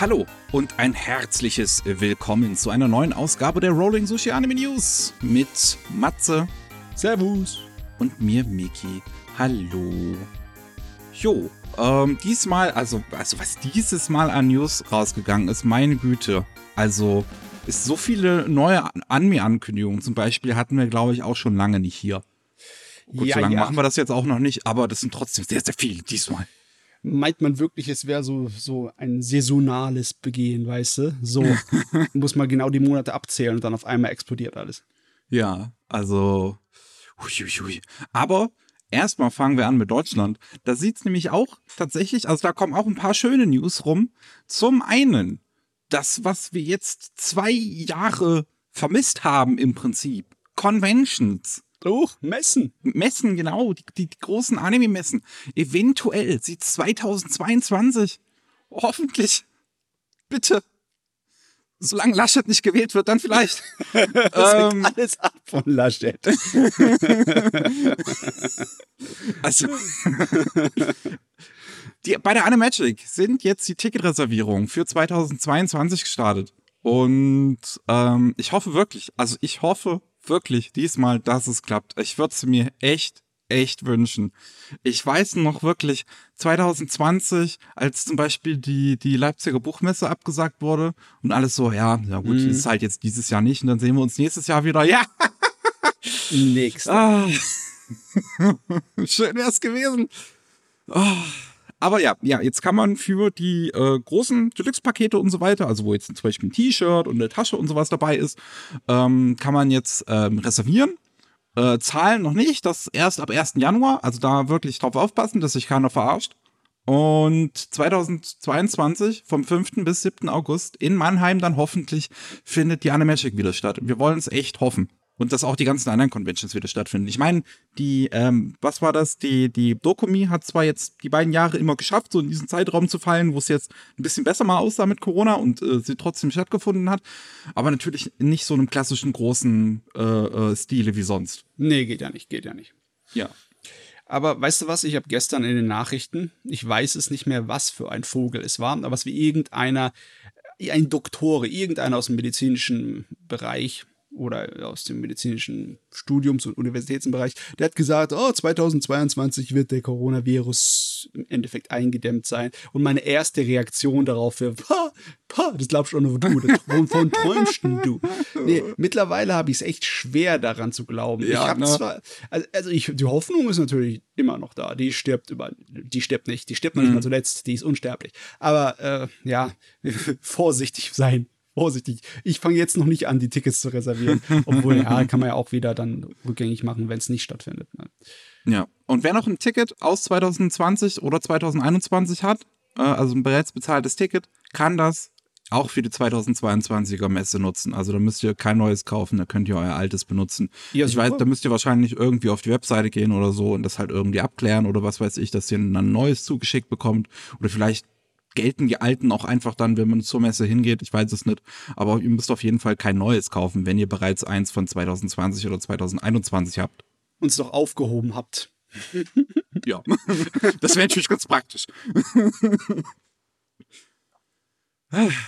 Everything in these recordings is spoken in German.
Hallo und ein herzliches Willkommen zu einer neuen Ausgabe der Rolling Sushi Anime News mit Matze. Servus. Und mir, Miki. Hallo. Jo, ähm, diesmal, also, also was dieses Mal an News rausgegangen ist, meine Güte. Also, ist so viele neue Anime-Ankündigungen. Zum Beispiel hatten wir, glaube ich, auch schon lange nicht hier. Gut, Ja, so lange ja. machen wir das jetzt auch noch nicht, aber das sind trotzdem sehr, sehr viele diesmal. Meint man wirklich, es wäre so, so ein saisonales Begehen, weißt du? So muss man genau die Monate abzählen und dann auf einmal explodiert alles. Ja, also. Huiuiui. Aber erstmal fangen wir an mit Deutschland. Da sieht's nämlich auch tatsächlich, also da kommen auch ein paar schöne News rum. Zum einen, das, was wir jetzt zwei Jahre vermisst haben im Prinzip. Conventions. Oh, Messen. Messen, genau, die, die, großen Anime-Messen. Eventuell sieht 2022 hoffentlich, bitte, solange Laschet nicht gewählt wird, dann vielleicht. Das Ähm, alles ab von Laschet. Also, die, bei der Animagic sind jetzt die Ticketreservierungen für 2022 gestartet. Und ähm, ich hoffe wirklich, also ich hoffe wirklich diesmal, dass es klappt. Ich würde es mir echt, echt wünschen. Ich weiß noch wirklich, 2020, als zum Beispiel die, die Leipziger Buchmesse abgesagt wurde und alles so, ja, ja gut, ist halt jetzt dieses Jahr nicht und dann sehen wir uns nächstes Jahr wieder. Ja, Nächster. Ah. Schön wär's gewesen. Ah. Aber ja, ja, jetzt kann man für die äh, großen Deluxe-Pakete und so weiter, also wo jetzt zum Beispiel ein T-Shirt und eine Tasche und sowas dabei ist, ähm, kann man jetzt ähm, reservieren. Äh, Zahlen noch nicht, das erst ab 1. Januar, also da wirklich drauf aufpassen, dass sich keiner verarscht. Und 2022, vom 5. bis 7. August in Mannheim dann hoffentlich findet die Animagic wieder statt. Wir wollen es echt hoffen. Und dass auch die ganzen anderen Conventions wieder stattfinden. Ich meine, die, ähm, was war das? Die, die Dokumi hat zwar jetzt die beiden Jahre immer geschafft, so in diesen Zeitraum zu fallen, wo es jetzt ein bisschen besser mal aussah mit Corona und äh, sie trotzdem stattgefunden hat, aber natürlich nicht so einem klassischen großen äh, äh, Stile wie sonst. Nee, geht ja nicht, geht ja nicht. Ja. Aber weißt du was, ich habe gestern in den Nachrichten, ich weiß es nicht mehr, was für ein Vogel es war, aber es wie irgendeiner, ein Doktore, irgendeiner aus dem medizinischen Bereich oder aus dem medizinischen Studiums- und Universitätsbereich, der hat gesagt, oh, 2022 wird der Coronavirus im Endeffekt eingedämmt sein. Und meine erste Reaktion darauf wäre, pa, pa, das glaubst doch nur du, das, wovon träumst du? Nee, mittlerweile habe ich es echt schwer daran zu glauben. Ja, ich habe ne? zwar, also, also ich, die Hoffnung ist natürlich immer noch da. Die stirbt über, die stirbt nicht, die stirbt noch nicht mal zuletzt, die ist unsterblich. Aber äh, ja, vorsichtig sein. Vorsichtig. Ich fange jetzt noch nicht an, die Tickets zu reservieren. Obwohl, ja, kann man ja auch wieder dann rückgängig machen, wenn es nicht stattfindet. Ne? Ja. Und wer noch ein Ticket aus 2020 oder 2021 hat, äh, also ein bereits bezahltes Ticket, kann das auch für die 2022er Messe nutzen. Also da müsst ihr kein neues kaufen, da könnt ihr euer altes benutzen. Ja, ich super. weiß, da müsst ihr wahrscheinlich irgendwie auf die Webseite gehen oder so und das halt irgendwie abklären oder was weiß ich, dass ihr dann ein neues zugeschickt bekommt. Oder vielleicht gelten die alten auch einfach dann, wenn man zur Messe hingeht. Ich weiß es nicht. Aber ihr müsst auf jeden Fall kein neues kaufen, wenn ihr bereits eins von 2020 oder 2021 habt. Uns doch aufgehoben habt. Ja, das wäre natürlich ganz praktisch.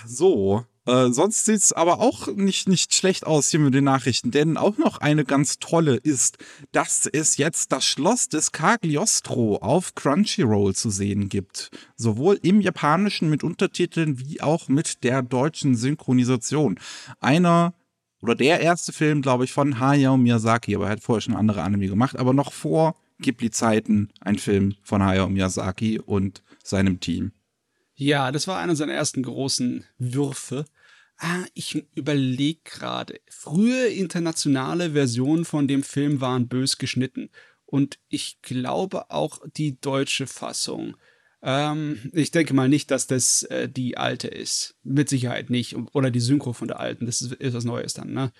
so, äh, sonst sieht's aber auch nicht, nicht schlecht aus hier mit den Nachrichten, denn auch noch eine ganz tolle ist, dass es jetzt das Schloss des Cagliostro auf Crunchyroll zu sehen gibt. Sowohl im Japanischen mit Untertiteln wie auch mit der deutschen Synchronisation. Einer oder der erste Film, glaube ich, von Hayao Miyazaki, aber er hat vorher schon andere Anime gemacht, aber noch vor Ghibli-Zeiten ein Film von Hayao Miyazaki und seinem Team. Ja, das war einer seiner ersten großen Würfe. Ah, ich überlege gerade. Frühe internationale Versionen von dem Film waren bös geschnitten. Und ich glaube auch die deutsche Fassung. Ähm, ich denke mal nicht, dass das äh, die alte ist. Mit Sicherheit nicht. Oder die Synchro von der alten. Das ist, ist was Neues dann, ne?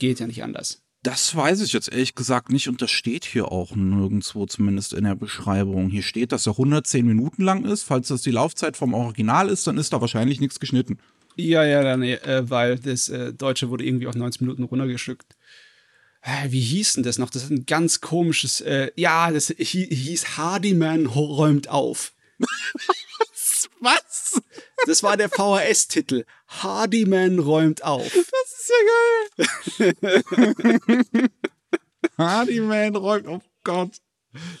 Geht ja nicht anders. Das weiß ich jetzt ehrlich gesagt nicht und das steht hier auch nirgendwo, zumindest in der Beschreibung. Hier steht, dass er 110 Minuten lang ist. Falls das die Laufzeit vom Original ist, dann ist da wahrscheinlich nichts geschnitten. Ja, ja, dann, äh, weil das äh, Deutsche wurde irgendwie auf 90 Minuten runtergeschickt. Äh, Wie hieß denn das noch? Das ist ein ganz komisches. Äh, ja, das hi hieß Hardyman räumt auf. Was? Das war der VHS-Titel. Hardyman räumt auf. Das ist ja geil. Hardyman räumt, oh Gott.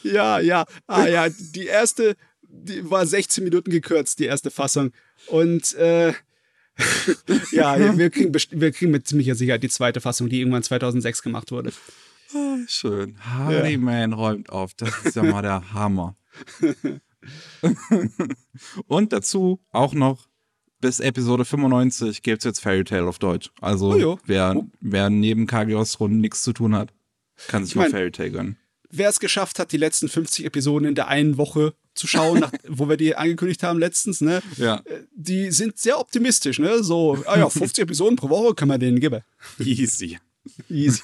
Ja, ja. Ah ja, die erste, die war 16 Minuten gekürzt, die erste Fassung. Und äh, ja, wir kriegen, wir kriegen mit ziemlicher Sicherheit die zweite Fassung, die irgendwann 2006 gemacht wurde. Oh, schön. Hardyman ja. räumt auf. Das ist ja mal der Hammer. Und dazu auch noch bis Episode 95 gibt es jetzt Fairy Tale auf Deutsch. Also oh, wer, oh. wer neben Kagios Runden nichts zu tun hat, kann sich ich mein, Fairy Tale gönnen. Wer es geschafft hat, die letzten 50 Episoden in der einen Woche zu schauen, nach, wo wir die angekündigt haben letztens, ne? Ja. Äh, die sind sehr optimistisch, ne? So, ah ja, 50 Episoden pro Woche kann man denen geben. Easy. Easy.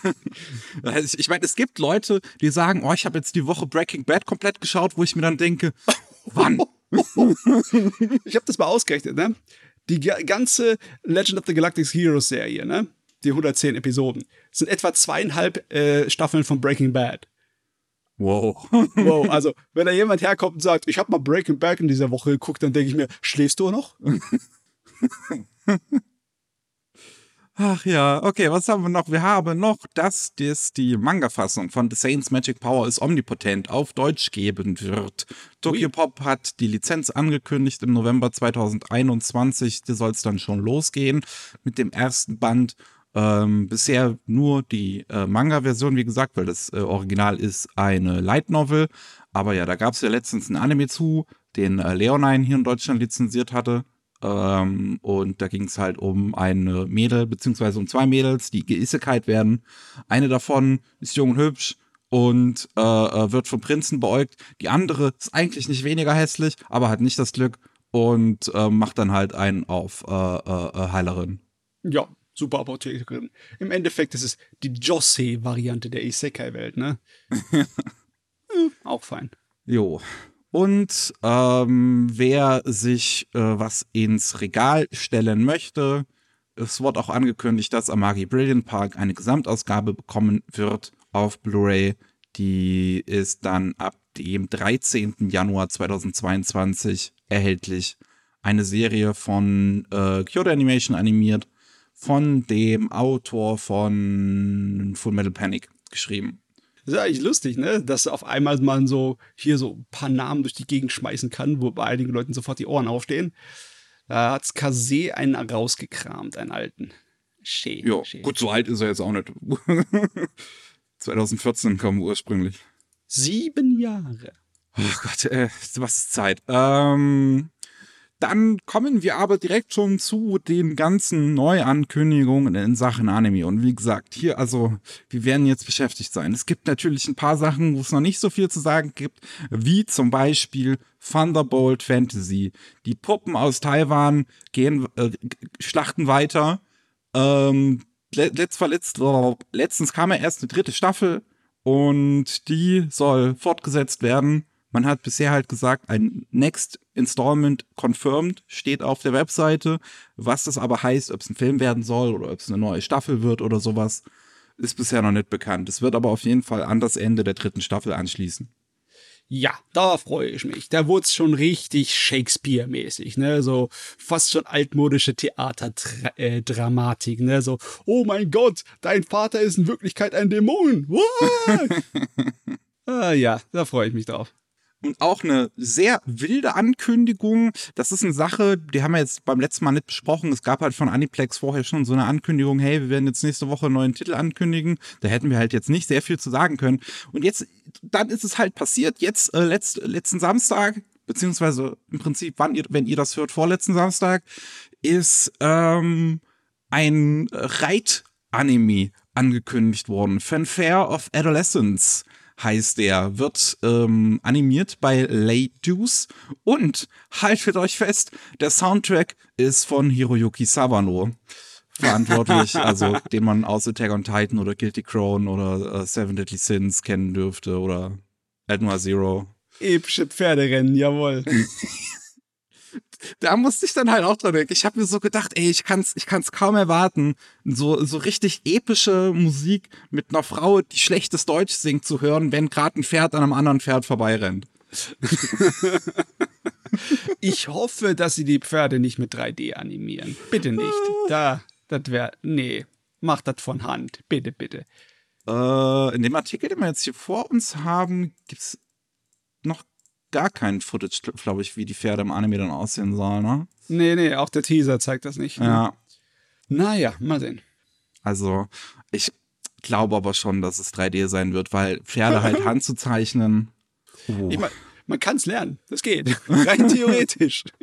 ich meine, es gibt Leute, die sagen, oh, ich habe jetzt die Woche Breaking Bad komplett geschaut, wo ich mir dann denke, wann? ich habe das mal ausgerechnet, ne? Die ganze Legend of the Galactic Heroes Serie, ne? Die 110 Episoden, sind etwa zweieinhalb äh, Staffeln von Breaking Bad. Wow. wow, also wenn da jemand herkommt und sagt, ich habe mal Breaking Bad in dieser Woche geguckt, dann denke ich mir, schläfst du noch? Ach ja, okay, was haben wir noch? Wir haben noch, dass das die Manga-Fassung von The Saints Magic Power is Omnipotent auf Deutsch geben wird. Tokyo Pop hat die Lizenz angekündigt im November 2021. Da soll es dann schon losgehen mit dem ersten Band. Ähm, bisher nur die äh, Manga-Version, wie gesagt, weil das äh, Original ist eine Light Novel. Aber ja, da gab es ja letztens ein Anime zu, den äh, Leonine hier in Deutschland lizenziert hatte. Ähm, und da ging es halt um eine Mädel, beziehungsweise um zwei Mädels, die geisekalt werden. Eine davon ist jung und hübsch und äh, äh, wird vom Prinzen beäugt. Die andere ist eigentlich nicht weniger hässlich, aber hat nicht das Glück und äh, macht dann halt einen auf äh, äh, äh Heilerin. Ja, super Apothekerin. Im Endeffekt ist es die Jose-Variante der Isekai-Welt, ne? hm, auch fein. Jo. Und ähm, wer sich äh, was ins Regal stellen möchte, es wird auch angekündigt, dass Amagi Brilliant Park eine Gesamtausgabe bekommen wird auf Blu-ray. Die ist dann ab dem 13. Januar 2022 erhältlich. Eine Serie von äh, Kyoto Animation animiert, von dem Autor von Full Metal Panic geschrieben. Das ist eigentlich lustig, ne? Dass auf einmal man so hier so ein paar Namen durch die Gegend schmeißen kann, wo bei einigen Leuten sofort die Ohren aufstehen. Da hat's Kase einen rausgekramt, einen alten. Schön. Ja, gut, so alt ist er jetzt auch nicht. 2014 kam ursprünglich. Sieben Jahre. Oh Gott, äh, was ist Zeit? Ähm, dann kommen wir aber direkt schon zu den ganzen Neuankündigungen in Sachen Anime. Und wie gesagt, hier, also, wir werden jetzt beschäftigt sein. Es gibt natürlich ein paar Sachen, wo es noch nicht so viel zu sagen gibt, wie zum Beispiel Thunderbolt Fantasy. Die Puppen aus Taiwan gehen, äh, schlachten weiter. Ähm, letzt, verletzt, letztens kam ja erst eine dritte Staffel und die soll fortgesetzt werden. Man hat bisher halt gesagt, ein Next Installment confirmed steht auf der Webseite. Was das aber heißt, ob es ein Film werden soll oder ob es eine neue Staffel wird oder sowas, ist bisher noch nicht bekannt. Es wird aber auf jeden Fall an das Ende der dritten Staffel anschließen. Ja, da freue ich mich. Da wurde es schon richtig Shakespeare-mäßig, ne? So fast schon altmodische Theaterdramatik, ne? So, oh mein Gott, dein Vater ist in Wirklichkeit ein Dämon. ah, ja, da freue ich mich drauf. Und auch eine sehr wilde Ankündigung. Das ist eine Sache, die haben wir jetzt beim letzten Mal nicht besprochen. Es gab halt von Aniplex vorher schon so eine Ankündigung, hey, wir werden jetzt nächste Woche einen neuen Titel ankündigen. Da hätten wir halt jetzt nicht sehr viel zu sagen können. Und jetzt, dann ist es halt passiert. Jetzt, äh, letzt, letzten Samstag, beziehungsweise im Prinzip, wann ihr, wenn ihr das hört, vorletzten Samstag, ist ähm, ein Reit-Anime angekündigt worden. Fanfare of Adolescence heißt der, wird ähm, animiert bei Lay Deuce und haltet euch fest, der Soundtrack ist von Hiroyuki Sawano verantwortlich, also den man aus Attack on Titan oder Guilty Crown oder äh, Seven Deadly Sins kennen dürfte oder Noir Zero. Epische Pferderennen, jawohl. da musste ich dann halt auch dran denken. Ich habe mir so gedacht, ey, ich kann's, ich kann's kaum erwarten, so so richtig epische Musik mit einer Frau, die schlechtes Deutsch singt, zu hören, wenn gerade ein Pferd an einem anderen Pferd vorbeirennt. Ich hoffe, dass sie die Pferde nicht mit 3D animieren. Bitte nicht. Da, das wäre. Nee. Macht das von Hand. Bitte, bitte. Äh, in dem Artikel, den wir jetzt hier vor uns haben, gibt es noch gar kein Footage, glaube ich, wie die Pferde im Anime dann aussehen sollen, ne? Nee, nee, auch der Teaser zeigt das nicht. Ja. Naja, mal sehen. Also, ich glaube aber schon, dass es 3D sein wird, weil Pferde halt handzuzeichnen. Oh. Ich mein, man kann es lernen. Das geht. Rein theoretisch.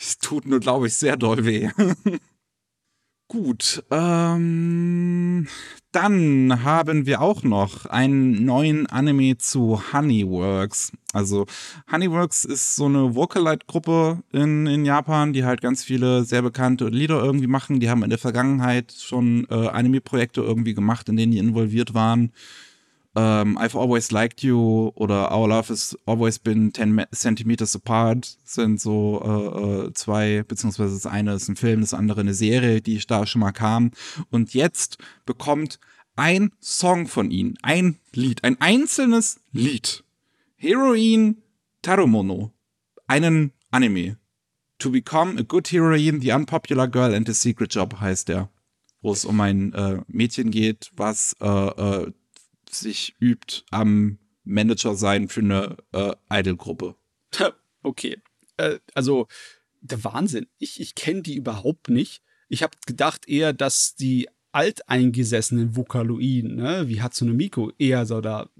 Es tut nur, glaube ich, sehr doll weh. Gut, ähm, dann haben wir auch noch einen neuen Anime zu Honeyworks. Also Honeyworks ist so eine Vocalite-Gruppe in, in Japan, die halt ganz viele sehr bekannte Lieder irgendwie machen. Die haben in der Vergangenheit schon äh, Anime-Projekte irgendwie gemacht, in denen die involviert waren ähm, I've Always Liked You oder Our Love Has Always Been 10 Centimeters Apart sind so äh, äh, zwei, beziehungsweise das eine ist ein Film, das andere eine Serie, die da schon mal kam. Und jetzt bekommt ein Song von ihnen, ein Lied, ein einzelnes Lied, Heroine Tarumono, einen Anime. To Become a Good Heroine, The Unpopular Girl and the Secret Job heißt der. Wo es um ein äh, Mädchen geht, was äh, äh, sich übt am Manager sein für eine äh, Idol-Gruppe. Okay. Äh, also, der Wahnsinn. Ich, ich kenne die überhaupt nicht. Ich habe gedacht eher, dass die alteingesessenen Vokaloiden, ne, wie Hatsune Miku, eher so da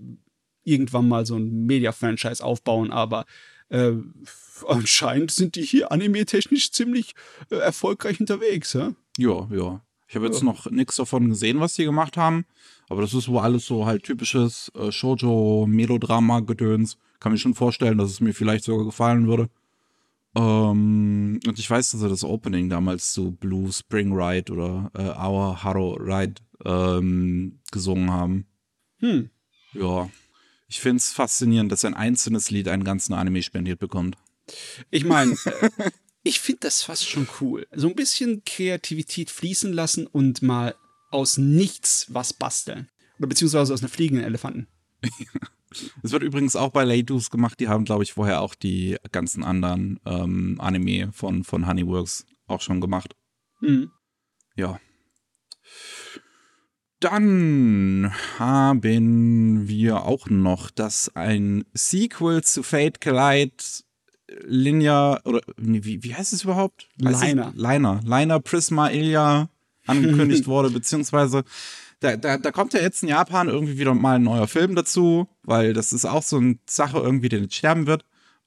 irgendwann mal so ein Media-Franchise aufbauen, aber äh, anscheinend sind die hier anime-technisch ziemlich äh, erfolgreich unterwegs, ja? Ja, ja. Ich habe jetzt ja. noch nichts davon gesehen, was die gemacht haben. Aber das ist wohl alles so halt typisches äh, Shoujo-Melodrama-Gedöns. Kann mir schon vorstellen, dass es mir vielleicht sogar gefallen würde. Ähm, und ich weiß, dass sie das Opening damals zu Blue Spring Ride oder äh, Our Haro Ride ähm, gesungen haben. Hm. Ja. Ich finde es faszinierend, dass ein einzelnes Lied einen ganzen Anime spendiert bekommt. Ich meine, äh, ich finde das fast schon cool. So ein bisschen Kreativität fließen lassen und mal aus nichts was basteln. Oder beziehungsweise aus einer fliegenden Elefanten. Es wird übrigens auch bei Ladus gemacht. Die haben, glaube ich, vorher auch die ganzen anderen ähm, Anime von, von Honeyworks auch schon gemacht. Mhm. Ja. Dann haben wir auch noch, dass ein Sequel zu Fate Collide Linear, oder wie, wie heißt es überhaupt? Liner. Liner. Liner Prisma Ilya angekündigt wurde, beziehungsweise da, da, da kommt ja jetzt in Japan irgendwie wieder mal ein neuer Film dazu, weil das ist auch so eine Sache irgendwie, die nicht sterben wird.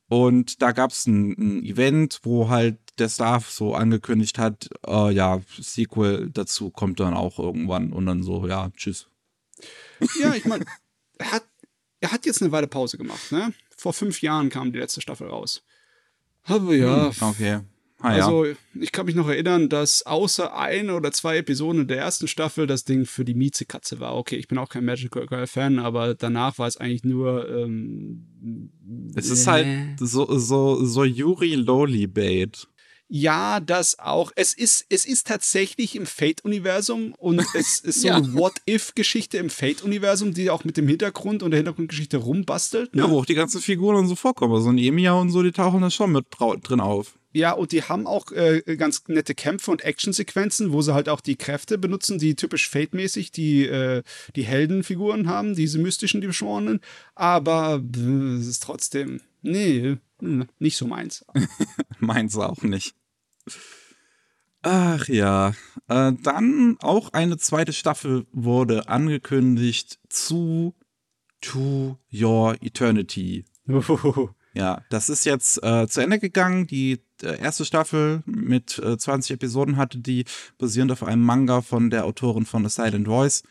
Und da gab es ein, ein, Event, wo halt der Staff so angekündigt hat, äh, ja, Sequel dazu kommt dann auch irgendwann und dann so, ja, tschüss. Ja, ich meine, er hat, er hat jetzt eine Weile Pause gemacht, ne? Vor fünf Jahren kam die letzte Staffel raus. Aber ja. Hm, okay. Ah, also, ja. ich kann mich noch erinnern, dass außer eine oder zwei Episoden der ersten Staffel das Ding für die Miezekatze war. Okay, ich bin auch kein Magical Girl Fan, aber danach war es eigentlich nur. Ähm, es ist äh, halt so, so, so Yuri Loli Bait. Ja, das auch. Es ist, es ist tatsächlich im Fate-Universum und es ist so ja. eine What-If-Geschichte im Fate-Universum, die auch mit dem Hintergrund und der Hintergrundgeschichte rumbastelt. Ne? Ja, wo auch die ganzen Figuren und so vorkommen. So also ein Emiya und so, die tauchen da schon mit drin auf. Ja, und die haben auch äh, ganz nette Kämpfe und Actionsequenzen, wo sie halt auch die Kräfte benutzen, die typisch Fate-mäßig die, äh, die Heldenfiguren haben, diese mystischen, die Beschworenen. Aber es ist trotzdem, nee, nicht so meins. meins auch nicht. Ach ja. Äh, dann auch eine zweite Staffel wurde angekündigt zu To Your Eternity. Ja, das ist jetzt äh, zu Ende gegangen. Die äh, erste Staffel mit äh, 20 Episoden hatte die, basierend auf einem Manga von der Autorin von The Silent Voice.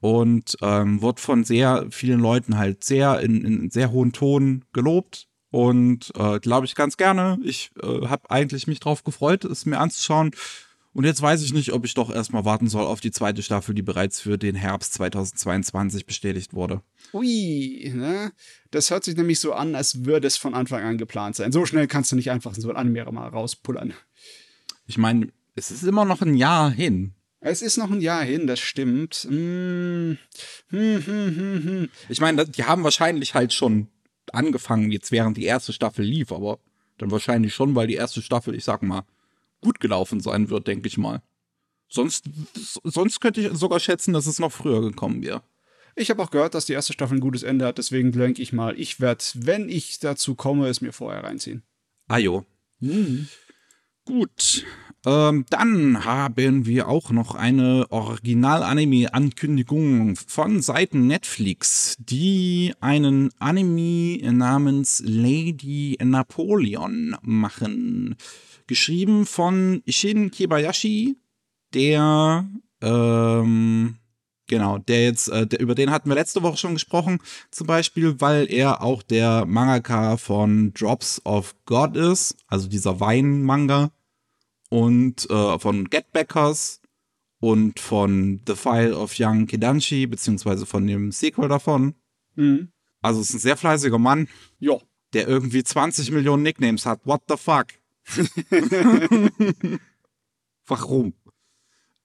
Und ähm, wird von sehr vielen Leuten halt sehr in, in sehr hohen Ton gelobt. Und äh, glaube ich ganz gerne. Ich äh, habe eigentlich mich drauf gefreut, es mir anzuschauen. Und jetzt weiß ich nicht, ob ich doch erstmal warten soll auf die zweite Staffel, die bereits für den Herbst 2022 bestätigt wurde. Ui, ne? Das hört sich nämlich so an, als würde es von Anfang an geplant sein. So schnell kannst du nicht einfach so ein Anime mal rauspullern. Ich meine, es ist immer noch ein Jahr hin. Es ist noch ein Jahr hin, das stimmt. Hm. Hm, hm, hm, hm. ich meine, die haben wahrscheinlich halt schon angefangen, jetzt während die erste Staffel lief, aber Dann wahrscheinlich schon, weil die erste Staffel, ich sag mal, gut gelaufen sein wird, denke ich mal. Sonst, sonst könnte ich sogar schätzen, dass es noch früher gekommen wäre. Ich habe auch gehört, dass die erste Staffel ein gutes Ende hat, deswegen denke ich mal, ich werde, wenn ich dazu komme, es mir vorher reinziehen. Ajo. Mhm. Gut. Ähm, dann haben wir auch noch eine Original-Anime-Ankündigung von Seiten Netflix, die einen Anime namens Lady Napoleon machen. Geschrieben von Shin Kibayashi, der, ähm, genau, der jetzt, äh, der, über den hatten wir letzte Woche schon gesprochen, zum Beispiel, weil er auch der Mangaka von Drops of God ist, also dieser Wein-Manga und äh, von Get Backers und von The File of Young Kidanshi, beziehungsweise von dem Sequel davon. Mhm. Also es ist ein sehr fleißiger Mann. Ja. Der irgendwie 20 Millionen Nicknames hat. What the fuck? Warum?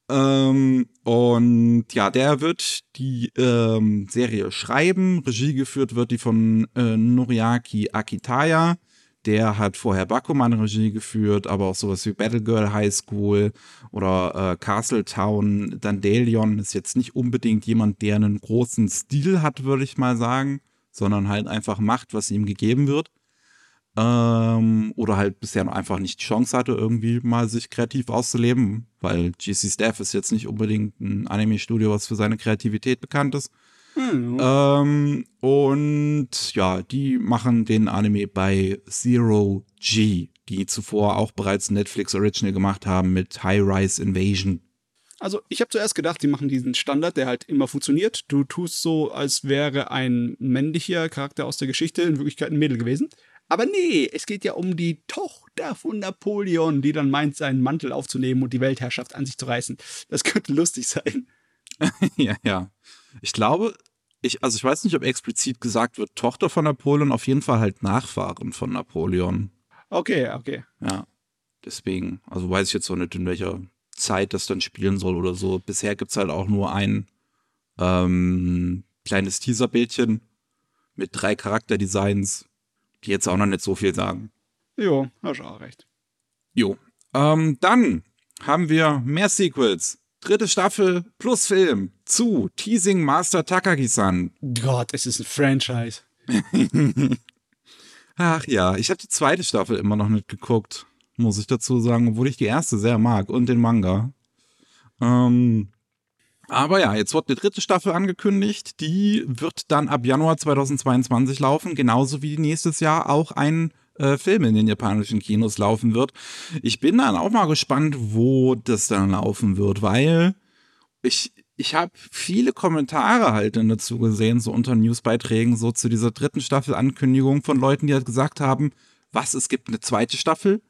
Ähm, und ja, der wird die ähm, Serie schreiben. Regie geführt wird die von äh, Noriaki Akitaya. Der hat vorher Bakuman Regie geführt, aber auch sowas wie Battlegirl High School oder äh, Castletown. Dandelion ist jetzt nicht unbedingt jemand, der einen großen Stil hat, würde ich mal sagen, sondern halt einfach macht, was ihm gegeben wird. Ähm, oder halt bisher einfach nicht die Chance hatte, irgendwie mal sich kreativ auszuleben, weil GC Staff ist jetzt nicht unbedingt ein Anime-Studio, was für seine Kreativität bekannt ist. Mhm. Ähm, und ja, die machen den Anime bei Zero G, die zuvor auch bereits Netflix Original gemacht haben mit High Rise Invasion. Also ich habe zuerst gedacht, die machen diesen Standard, der halt immer funktioniert. Du tust so, als wäre ein männlicher Charakter aus der Geschichte in Wirklichkeit ein Mädel gewesen. Aber nee, es geht ja um die Tochter von Napoleon, die dann meint, seinen Mantel aufzunehmen und die Weltherrschaft an sich zu reißen. Das könnte lustig sein. ja, ja. Ich glaube, ich, also ich weiß nicht, ob explizit gesagt wird, Tochter von Napoleon, auf jeden Fall halt Nachfahren von Napoleon. Okay, okay. Ja. Deswegen, also weiß ich jetzt auch nicht, in welcher Zeit das dann spielen soll oder so. Bisher gibt es halt auch nur ein ähm, kleines Teaserbildchen mit drei Charakterdesigns, die jetzt auch noch nicht so viel sagen. Jo, hast auch recht. Jo. Ähm, dann haben wir mehr Sequels. Dritte Staffel plus Film zu Teasing Master Takagi-san. Gott, es ist ein Franchise. Ach ja, ich habe die zweite Staffel immer noch nicht geguckt, muss ich dazu sagen, obwohl ich die erste sehr mag und den Manga. Ähm, aber ja, jetzt wird die dritte Staffel angekündigt. Die wird dann ab Januar 2022 laufen, genauso wie nächstes Jahr auch ein äh, Film in den japanischen Kinos laufen wird. Ich bin dann auch mal gespannt, wo das dann laufen wird, weil ich, ich habe viele Kommentare halt dazu gesehen, so unter Newsbeiträgen, so zu dieser dritten Staffel Ankündigung von Leuten, die halt gesagt haben, was, es gibt eine zweite Staffel?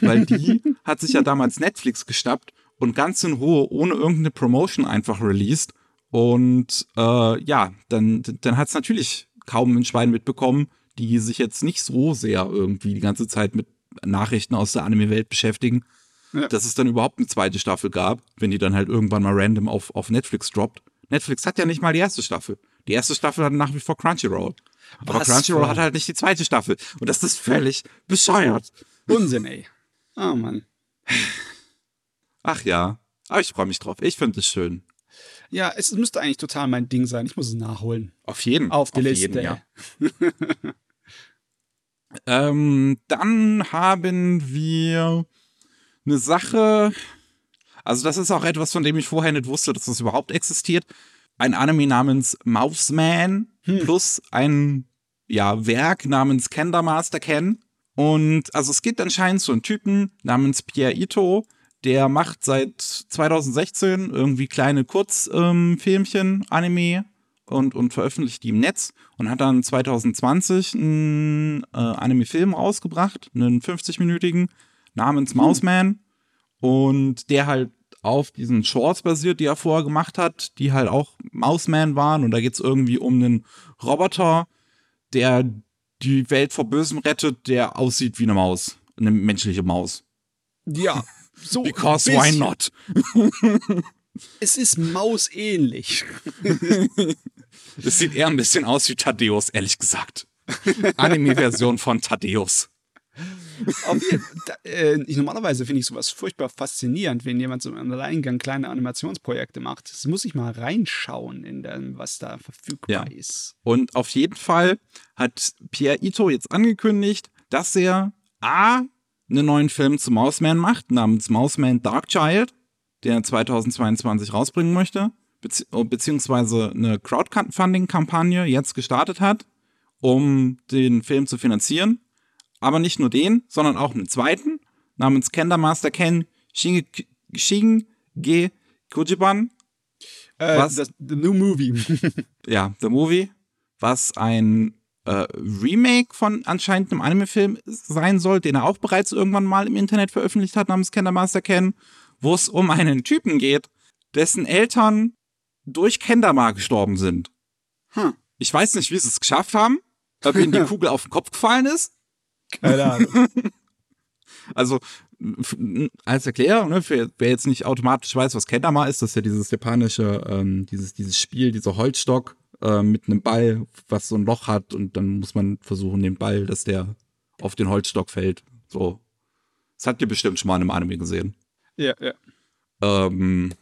Weil die hat sich ja damals Netflix gestappt und ganz in Ruhe, ohne irgendeine Promotion einfach released. Und äh, ja, dann, dann hat es natürlich kaum ein Schwein mitbekommen, die sich jetzt nicht so sehr irgendwie die ganze Zeit mit Nachrichten aus der Anime-Welt beschäftigen, ja. dass es dann überhaupt eine zweite Staffel gab, wenn die dann halt irgendwann mal random auf, auf Netflix droppt. Netflix hat ja nicht mal die erste Staffel. Die erste Staffel hat nach wie vor Crunchyroll. Aber Was Crunchyroll hat halt nicht die zweite Staffel. Und das ist völlig bescheuert. Unsinn, ey. Oh Mann. Ach ja. Aber ich freue mich drauf. Ich finde es schön. Ja, es müsste eigentlich total mein Ding sein. Ich muss es nachholen. Auf jeden. Auf die Auf Liste. Jeden, ja. ähm, dann haben wir eine Sache. Also, das ist auch etwas, von dem ich vorher nicht wusste, dass das überhaupt existiert. Ein Anime namens Mouseman hm. plus ein ja, Werk namens Kender Master Ken. Und also es gibt anscheinend so einen Typen namens Pierre Ito, der macht seit 2016 irgendwie kleine Kurzfilmchen, ähm, Anime und, und veröffentlicht die im Netz und hat dann 2020 einen äh, Anime-Film rausgebracht, einen 50-minütigen, namens hm. Mouseman. Und der halt auf diesen Shorts basiert, die er vorher gemacht hat, die halt auch Mouseman waren. Und da geht es irgendwie um einen Roboter, der die Welt vor Bösem rettet, der aussieht wie eine Maus. Eine menschliche Maus. Ja, so. Because why not? es ist mausähnlich. Es sieht eher ein bisschen aus wie Thaddeus, ehrlich gesagt. Anime-Version von Thaddeus. da, äh, ich, normalerweise finde ich sowas furchtbar faszinierend, wenn jemand so im Alleingang kleine Animationsprojekte macht. Das muss ich mal reinschauen in dem, was da verfügbar ja. ist. Und auf jeden Fall hat Pierre Ito jetzt angekündigt, dass er A, einen neuen Film zu Mouseman macht, namens Mouseman Dark Child, den er 2022 rausbringen möchte, bezieh beziehungsweise eine Crowdfunding-Kampagne jetzt gestartet hat, um den Film zu finanzieren. Aber nicht nur den, sondern auch einen zweiten, namens Kender Master Ken Shinge, Shinge Kujiban. Äh, was, das, the New Movie. ja, The Movie, was ein äh, Remake von anscheinend einem Anime-Film sein soll, den er auch bereits irgendwann mal im Internet veröffentlicht hat, namens Kender Master Ken, wo es um einen Typen geht, dessen Eltern durch Kendama gestorben sind. Hm. Ich weiß nicht, wie sie es geschafft haben, ob ihnen die Kugel auf den Kopf gefallen ist. Keine Ahnung. also, als Erklärung, ne, für wer jetzt nicht automatisch weiß, was Kendama ist, das ist ja dieses japanische, ähm, dieses, dieses Spiel, dieser Holzstock, äh, mit einem Ball, was so ein Loch hat und dann muss man versuchen, den Ball, dass der auf den Holzstock fällt. So. Das habt ihr bestimmt schon mal in einem Anime gesehen. Ja, ja. Ähm,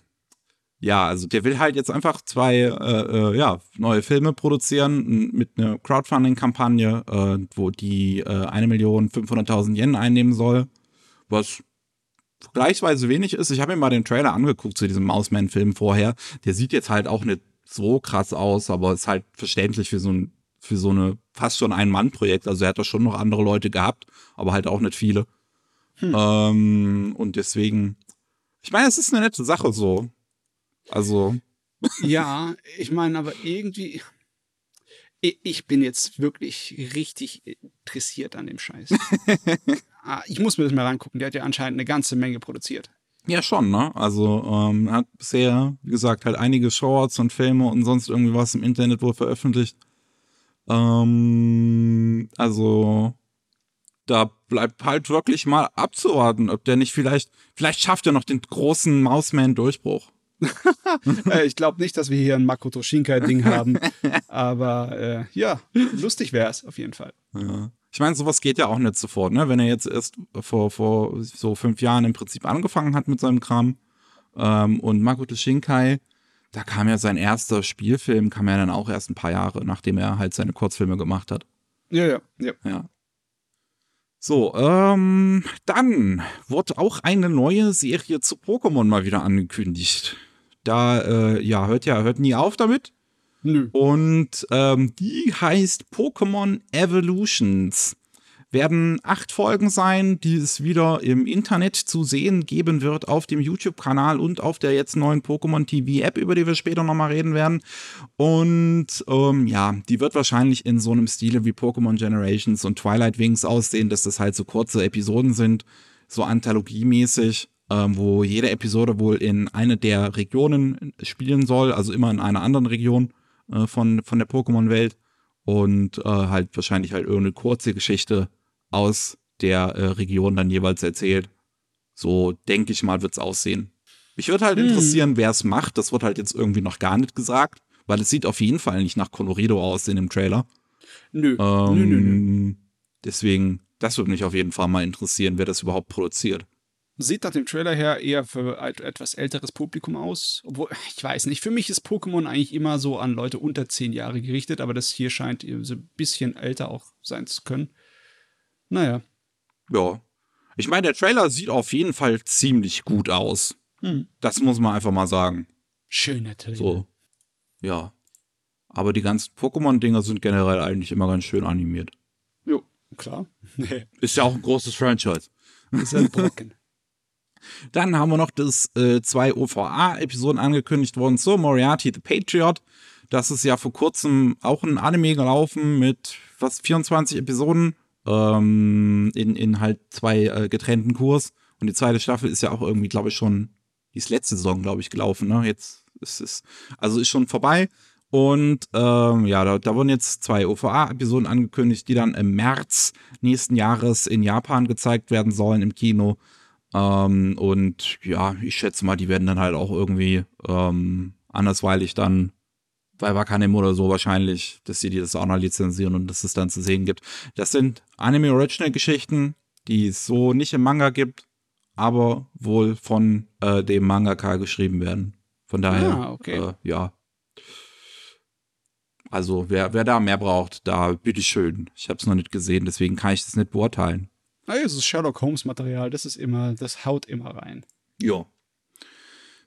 ja, also der will halt jetzt einfach zwei äh, äh, ja, neue Filme produzieren mit einer Crowdfunding-Kampagne, äh, wo die äh, 1 Million 500.000 Yen einnehmen soll, was vergleichsweise wenig ist. Ich habe mir mal den Trailer angeguckt zu diesem Mouseman-Film vorher. Der sieht jetzt halt auch nicht so krass aus, aber ist halt verständlich für so ein für so eine fast schon ein Mann-Projekt. Also er hat da schon noch andere Leute gehabt, aber halt auch nicht viele. Hm. Ähm, und deswegen, ich meine, es ist eine nette Sache so. Also. Ja, ich meine, aber irgendwie. Ich bin jetzt wirklich richtig interessiert an dem Scheiß. Ah, ich muss mir das mal reingucken. Der hat ja anscheinend eine ganze Menge produziert. Ja, schon, ne? Also ähm, hat bisher, wie gesagt, halt einige Shorts und Filme und sonst irgendwie was im Internet wohl veröffentlicht. Ähm, also da bleibt halt wirklich mal abzuwarten, ob der nicht vielleicht, vielleicht schafft er noch den großen Mausman-Durchbruch. Äh, ich glaube nicht, dass wir hier ein Makoto Shinkai-Ding haben, aber äh, ja, lustig wäre es auf jeden Fall. Ja. Ich meine, sowas geht ja auch nicht sofort, ne? Wenn er jetzt erst vor, vor so fünf Jahren im Prinzip angefangen hat mit seinem Kram ähm, und Makoto Shinkai, da kam ja sein erster Spielfilm, kam ja dann auch erst ein paar Jahre, nachdem er halt seine Kurzfilme gemacht hat. Ja, ja, ja. ja. So, ähm, dann wurde auch eine neue Serie zu Pokémon mal wieder angekündigt. Da, äh, ja, hört ja, hört nie auf damit. Nö. Und ähm, die heißt Pokémon Evolutions. Werden acht Folgen sein, die es wieder im Internet zu sehen geben wird, auf dem YouTube-Kanal und auf der jetzt neuen Pokémon TV-App, über die wir später nochmal reden werden. Und ähm, ja, die wird wahrscheinlich in so einem Stile wie Pokémon Generations und Twilight Wings aussehen, dass das halt so kurze Episoden sind, so anthologiemäßig ähm, wo jede Episode wohl in eine der Regionen spielen soll, also immer in einer anderen Region äh, von, von der Pokémon-Welt und äh, halt wahrscheinlich halt irgendeine kurze Geschichte aus der äh, Region dann jeweils erzählt. So denke ich mal, wird es aussehen. Mich würde halt hm. interessieren, wer es macht. Das wird halt jetzt irgendwie noch gar nicht gesagt, weil es sieht auf jeden Fall nicht nach Colorido aus in dem Trailer. Nö. Ähm, nö, nö, nö. Deswegen, das würde mich auf jeden Fall mal interessieren, wer das überhaupt produziert sieht nach dem Trailer her eher für ein etwas älteres Publikum aus. Obwohl, ich weiß nicht, für mich ist Pokémon eigentlich immer so an Leute unter zehn Jahre gerichtet, aber das hier scheint so ein bisschen älter auch sein zu können. Naja. Ja. Ich meine, der Trailer sieht auf jeden Fall ziemlich gut aus. Hm. Das muss man einfach mal sagen. Schöner Trailer. So. Ja. Aber die ganzen Pokémon-Dinger sind generell eigentlich immer ganz schön animiert. Jo, klar. ist ja auch ein großes Franchise. Ist ein Brocken. Dann haben wir noch das äh, zwei OVA-Episoden angekündigt worden zu Moriarty the Patriot. Das ist ja vor kurzem auch ein Anime gelaufen mit was 24 Episoden ähm, in, in halt zwei äh, getrennten Kurs. Und die zweite Staffel ist ja auch irgendwie, glaube ich, schon, die ist letzte Saison, glaube ich, gelaufen. Ne? Jetzt ist es, also ist schon vorbei. Und ähm, ja, da, da wurden jetzt zwei OVA-Episoden angekündigt, die dann im März nächsten Jahres in Japan gezeigt werden sollen im Kino. Ähm, und ja, ich schätze mal, die werden dann halt auch irgendwie ähm, andersweilig dann bei Wakanim oder so wahrscheinlich, dass sie das auch noch lizenzieren und dass es dann zu sehen gibt. Das sind Anime Original Geschichten, die es so nicht im Manga gibt, aber wohl von äh, dem Mangaka geschrieben werden. Von daher, Ah, okay. äh, ja. Also, wer, wer da mehr braucht, da bitteschön. Ich habe es noch nicht gesehen, deswegen kann ich das nicht beurteilen. Ah, ja, das ist Sherlock Holmes Material, das ist immer, das haut immer rein. Ja.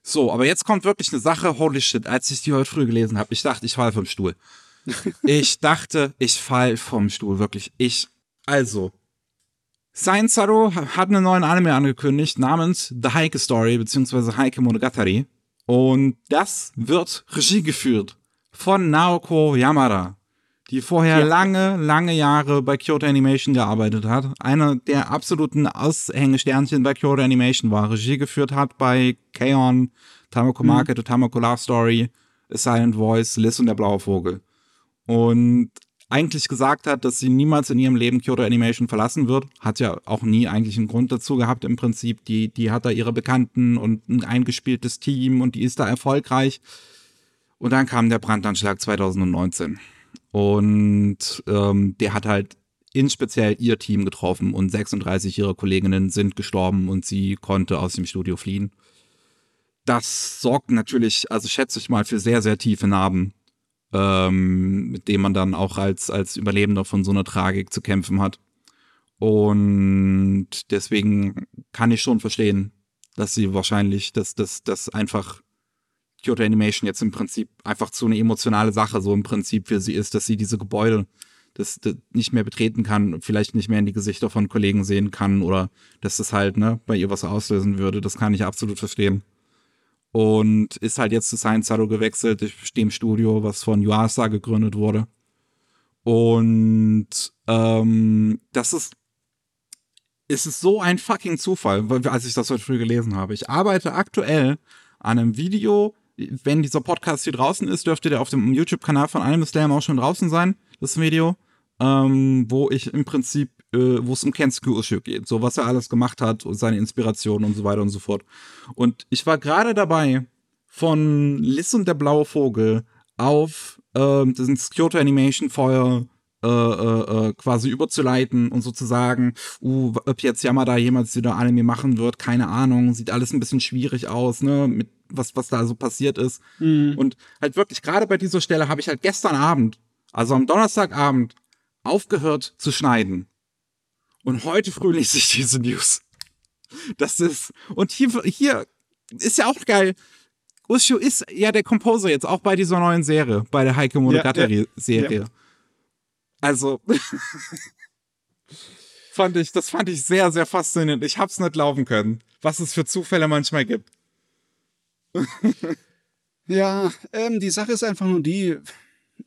So, aber jetzt kommt wirklich eine Sache, holy shit, als ich die heute früh gelesen habe, ich dachte, ich falle vom Stuhl. ich dachte, ich fall vom Stuhl, wirklich. Ich, also, Zero hat einen neuen Anime angekündigt namens The Heike Story, beziehungsweise Heike Monogatari. Und das wird Regie geführt von Naoko Yamada, die vorher Ja. lange, lange Jahre bei Kyoto Animation gearbeitet hat. Einer der absoluten Aushängesternchen bei Kyoto Animation war. Regie geführt hat bei K-On!, Tamako Market, Tamako Love Story, A Silent Voice, Liz und der blaue Vogel. Und eigentlich gesagt hat, dass sie niemals in ihrem Leben Kyoto Animation verlassen wird. Hat ja auch nie eigentlich einen Grund dazu gehabt im Prinzip. Die, die hat da ihre Bekannten und ein eingespieltes Team und die ist da erfolgreich. Und dann kam der Brandanschlag 2019. Und ähm, der hat halt in speziell ihr Team getroffen und 36 ihrer Kolleginnen sind gestorben und sie konnte aus dem Studio fliehen. Das sorgt natürlich, also schätze ich mal, für sehr, sehr tiefe Narben, ähm, mit denen man dann auch als, als Überlebender von so einer Tragik zu kämpfen hat. Und deswegen kann ich schon verstehen, dass sie wahrscheinlich, dass das einfach Kyoto Animation jetzt im Prinzip einfach zu eine emotionale Sache so im Prinzip für sie ist, dass sie diese Gebäude das, das nicht mehr betreten kann vielleicht nicht mehr in die Gesichter von Kollegen sehen kann oder dass das halt ne, bei ihr was auslösen würde. Das kann ich absolut verstehen. Und ist halt jetzt zu Science Zero gewechselt, dem Studio, was von Yuasa gegründet wurde. Und ähm, das ist es ist so ein fucking Zufall, als ich das heute früh gelesen habe. Ich arbeite aktuell an einem Video. Wenn dieser Podcast hier draußen ist, dürfte der auf dem YouTube-Kanal von Anime Slam auch schon draußen sein, das Video, ähm, wo ich im Prinzip, äh, wo es um Kensuke Ushio geht, so was er alles gemacht hat und seine Inspiration und so weiter und so fort. Und ich war gerade dabei, von Liz und der blaue Vogel auf ähm, das Kyoto Animation Feuer äh, äh, äh, quasi überzuleiten und sozusagen, uh, ob jetzt Yamada jemals wieder Anime machen wird, keine Ahnung, sieht alles ein bisschen schwierig aus, ne, mit was, was da so passiert ist. Und halt wirklich, gerade bei dieser Stelle habe ich halt gestern Abend, also am Donnerstagabend, aufgehört zu schneiden. Und heute früh lese ich diese News. Das ist, und hier, hier ist ja auch geil. Ushio ist ja der Composer jetzt auch bei dieser neuen Serie, bei der Heike Monogatari-Serie. Ja. Also, fand ich, das fand ich sehr, sehr faszinierend. Ich hab's nicht glauben können, was es für Zufälle manchmal gibt. Ja, ähm, die Sache ist einfach nur die,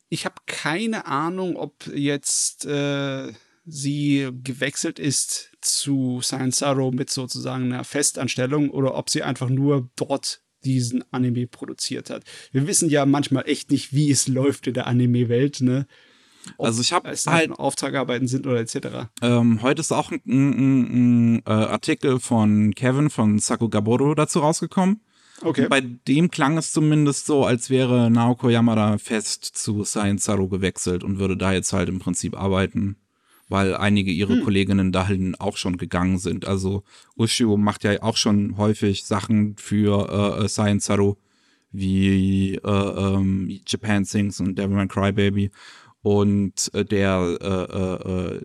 ich habe keine Ahnung, ob jetzt äh, sie gewechselt ist zu Science Zero mit sozusagen einer Festanstellung oder ob sie einfach nur dort diesen Anime produziert hat. Wir wissen ja manchmal echt nicht, wie es läuft in der Anime-Welt, ne? Ob Also ich hab es halt- halt Auftragarbeiten sind oder etc. Ähm, heute ist auch ein, ein, ein, ein äh, Artikel von Kevin von Sakugaboro dazu rausgekommen. Okay. Bei dem klang es zumindest so, als wäre Naoko Yamada fest zu Science Zero gewechselt und würde da jetzt halt im Prinzip arbeiten, weil einige ihrer Kolleginnen dahin auch schon gegangen sind. Also Ushio macht ja auch schon häufig Sachen für äh, Science Zero, wie äh, ähm, Japan Sings und Devilman Crybaby. Und äh, der äh, äh, äh,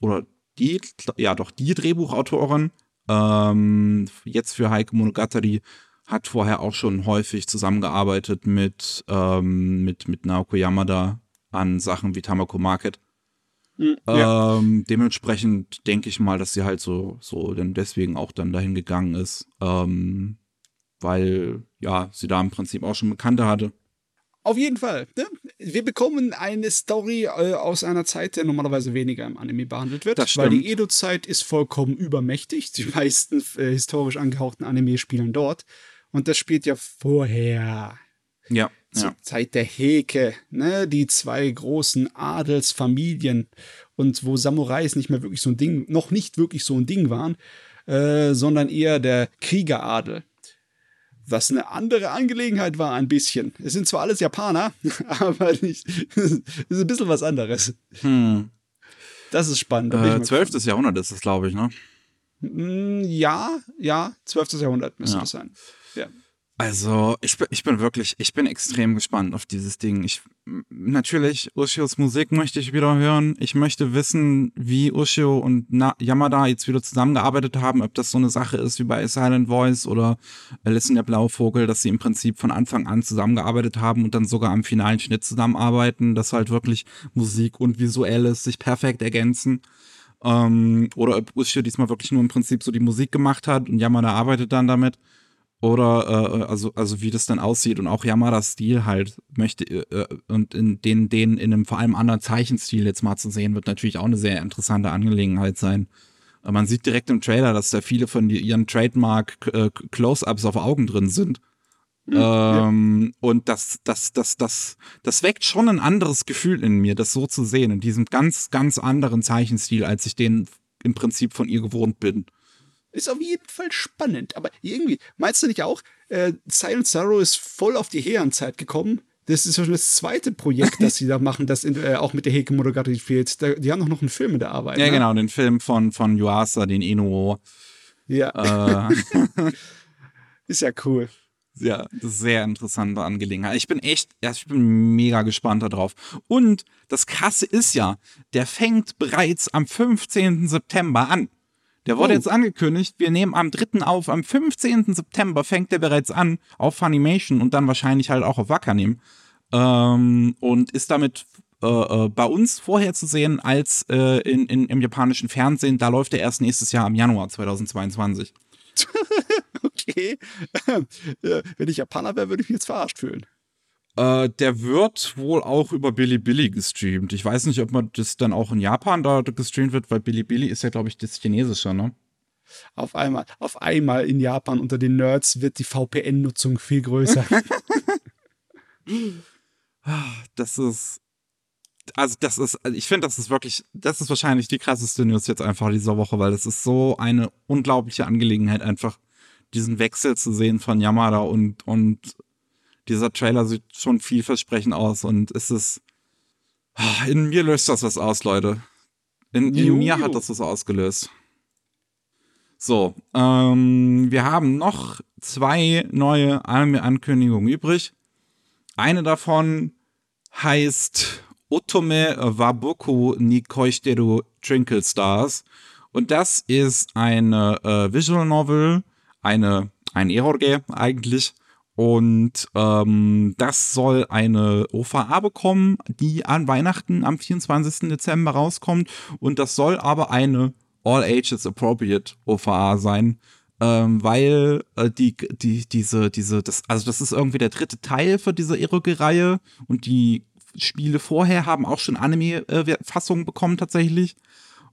oder die, ja doch, die Drehbuchautorin, ähm, jetzt für Heike Monogatari, hat vorher auch schon häufig zusammengearbeitet mit, ähm, mit, mit Naoko Yamada an Sachen wie Tamako Market. ja. Ähm, dementsprechend denke ich mal, dass sie halt so, so denn deswegen auch dann dahin gegangen ist. Ähm, weil, ja, sie da im Prinzip auch schon Bekannte hatte. Auf jeden Fall. Ne? Wir bekommen eine Story äh, aus einer Zeit, der normalerweise weniger im Anime behandelt wird. Das weil die. Edo-Zeit ist vollkommen übermächtig. Die meisten äh, historisch angehauchten Anime spielen dort. Und das spielt ja vorher. Ja, Zur ja. Zeit der Heke, ne? die zwei großen Adelsfamilien und wo Samurais nicht mehr wirklich so ein Ding, noch nicht wirklich so ein Ding waren, äh, sondern eher der Kriegeradel. Was eine andere Angelegenheit war, ein bisschen. Es sind zwar alles Japaner, aber nicht, es ist ein bisschen was anderes. Hm. Das ist spannend. Äh, 12. Jahrhundert ist es, glaube ich, ne? Mm, ja, ja, 12. Jahrhundert müsste ja. das sein. Ja. Also, ich bin, ich bin wirklich, ich bin extrem gespannt auf dieses Ding. Ich, natürlich, Ushios Musik möchte ich wieder hören. Ich möchte wissen, wie Ushio und Na Yamada jetzt wieder zusammengearbeitet haben, ob das so eine Sache ist wie bei Silent Voice oder Listen der Blauvogel, dass sie im Prinzip von Anfang an zusammengearbeitet haben und dann sogar am finalen Schnitt zusammenarbeiten, dass halt wirklich Musik und Visuelles sich perfekt ergänzen. Ähm, oder ob Ushio diesmal wirklich nur im Prinzip so die Musik gemacht hat und Yamada arbeitet dann damit. Oder äh, also, also wie das dann aussieht und auch Yamadas Stil halt möchte äh, und in den, den in einem vor allem anderen Zeichenstil jetzt mal zu sehen, wird natürlich auch eine sehr interessante Angelegenheit sein. Man sieht direkt im Trailer, dass da viele von ihren Trademark äh, Close-Ups auf Augen drin sind. Mhm, ähm, ja. Und das, das, das, das, das weckt schon ein anderes Gefühl in mir, das so zu sehen, in diesem ganz, ganz anderen Zeichenstil, als ich den im Prinzip von ihr gewohnt bin. Ist auf jeden Fall spannend. Aber irgendwie, meinst du nicht auch, äh, Silent Sorrow ist voll auf die Herrenzeit gekommen? Das ist schon das zweite Projekt, das sie da machen, das in, äh, auch mit der Heike Monogatari fehlt. Da, die haben doch noch einen Film in der Arbeit. Ja, ne? genau, den Film von, von Yuasa, den Inuo. Ja. Äh. ist ja cool. Ja, das ist sehr interessante Angelegenheit. Ich bin echt, ich bin mega gespannt darauf. Und das Krasse ist ja, der fängt bereits am 15. September an. Der wurde oh. jetzt angekündigt. Wir nehmen am 3. auf. Am 15. September fängt der bereits an auf Funimation und dann wahrscheinlich halt auch auf Wakanim. Ähm, und ist damit äh, äh, bei uns vorher zu sehen als äh, in, in, im japanischen Fernsehen. Da läuft er erst nächstes Jahr im Januar 2022. okay. Wenn ich Japaner wäre, würde ich mich jetzt verarscht fühlen. Äh, der wird wohl auch über Bilibili gestreamt. Ich weiß nicht, ob man das dann auch in Japan da gestreamt wird, weil Bilibili ist ja, glaube ich, das Chinesische, ne? Auf einmal, auf einmal in Japan unter den Nerds wird die VPN-Nutzung viel größer. das ist. Also, das ist, also ich finde, das ist wirklich, das ist wahrscheinlich die krasseste News jetzt einfach dieser Woche, weil das ist so eine unglaubliche Angelegenheit, einfach diesen Wechsel zu sehen von Yamada und, und dieser Trailer sieht schon vielversprechend aus und es ist. Ah, in mir löst das was aus, Leute. In, in mir hat das was ausgelöst. So, ähm, wir haben noch zwei neue Anime-Ankündigungen übrig. Eine davon heißt Otome Waboku ni Koishiteru Trinkle Stars. Und das ist eine äh, Visual Novel, eine, ein Erorge eigentlich, und ähm, das soll eine OVA bekommen, die an Weihnachten am 24. Dezember rauskommt. Und das soll aber eine All Ages Appropriate OVA sein. Ähm, weil äh, die, die, diese, diese, das, also das ist irgendwie der dritte Teil für diese Eroge-Reihe und die Spiele vorher haben auch schon Anime-Fassungen bekommen tatsächlich.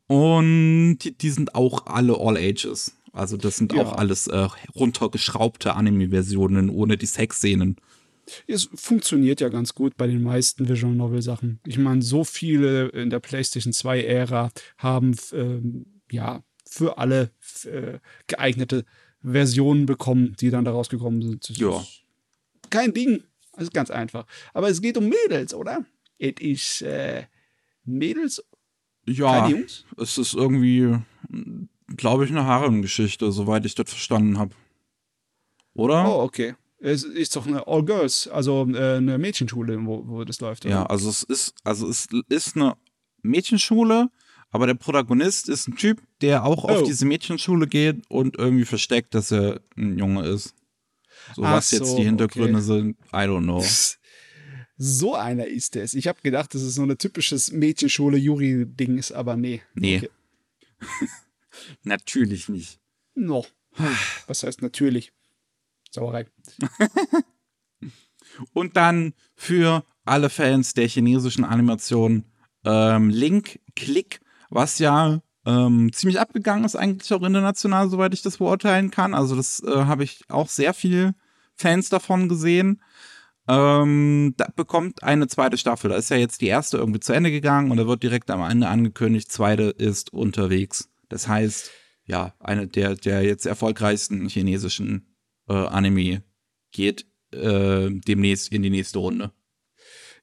Und die, die sind auch alle All Ages. Also das sind ja. auch alles äh, runtergeschraubte Anime-Versionen ohne die Sexszenen. Es funktioniert ja ganz gut bei den meisten Visual Novel Sachen. Ich meine, so viele in der PlayStation 2 Ära haben ähm, ja für alle äh, geeignete Versionen bekommen, die dann daraus gekommen sind. Ja. Kein Ding. Das ist ganz einfach. Aber es geht um Mädels, oder? Es ist äh, Mädels. Ja, es ist irgendwie glaube ich, eine Harem-Geschichte, soweit ich das verstanden habe. Oder? Oh, okay. Es ist doch eine All Girls, also äh, eine Mädchenschule, wo, wo das läuft. Oder? Ja, also es ist, also es ist eine Mädchenschule, aber der Protagonist ist ein Typ, der auch oh. auf diese Mädchenschule geht und irgendwie versteckt, dass er ein Junge ist. So Ach was so, jetzt die Hintergründe okay. sind, I don't know. So einer ist es. Ich habe gedacht, dass es so ein typisches Mädchenschule-Juri-Ding ist, aber nee. Nee. Okay. Natürlich nicht. No. Was heißt natürlich? Sauerei. Und dann für alle Fans der chinesischen Animation ähm, Link Click, was ja ähm, ziemlich abgegangen ist, eigentlich auch international, soweit ich das beurteilen kann. Also, das äh, habe ich auch sehr viele Fans davon gesehen. Ähm, da bekommt eine zweite Staffel. Da ist ja jetzt die erste irgendwie zu Ende gegangen und da wird direkt am Ende angekündigt, zweite ist unterwegs. Das heißt, ja, eine der, der jetzt erfolgreichsten chinesischen äh, Anime geht äh, demnächst in die nächste Runde.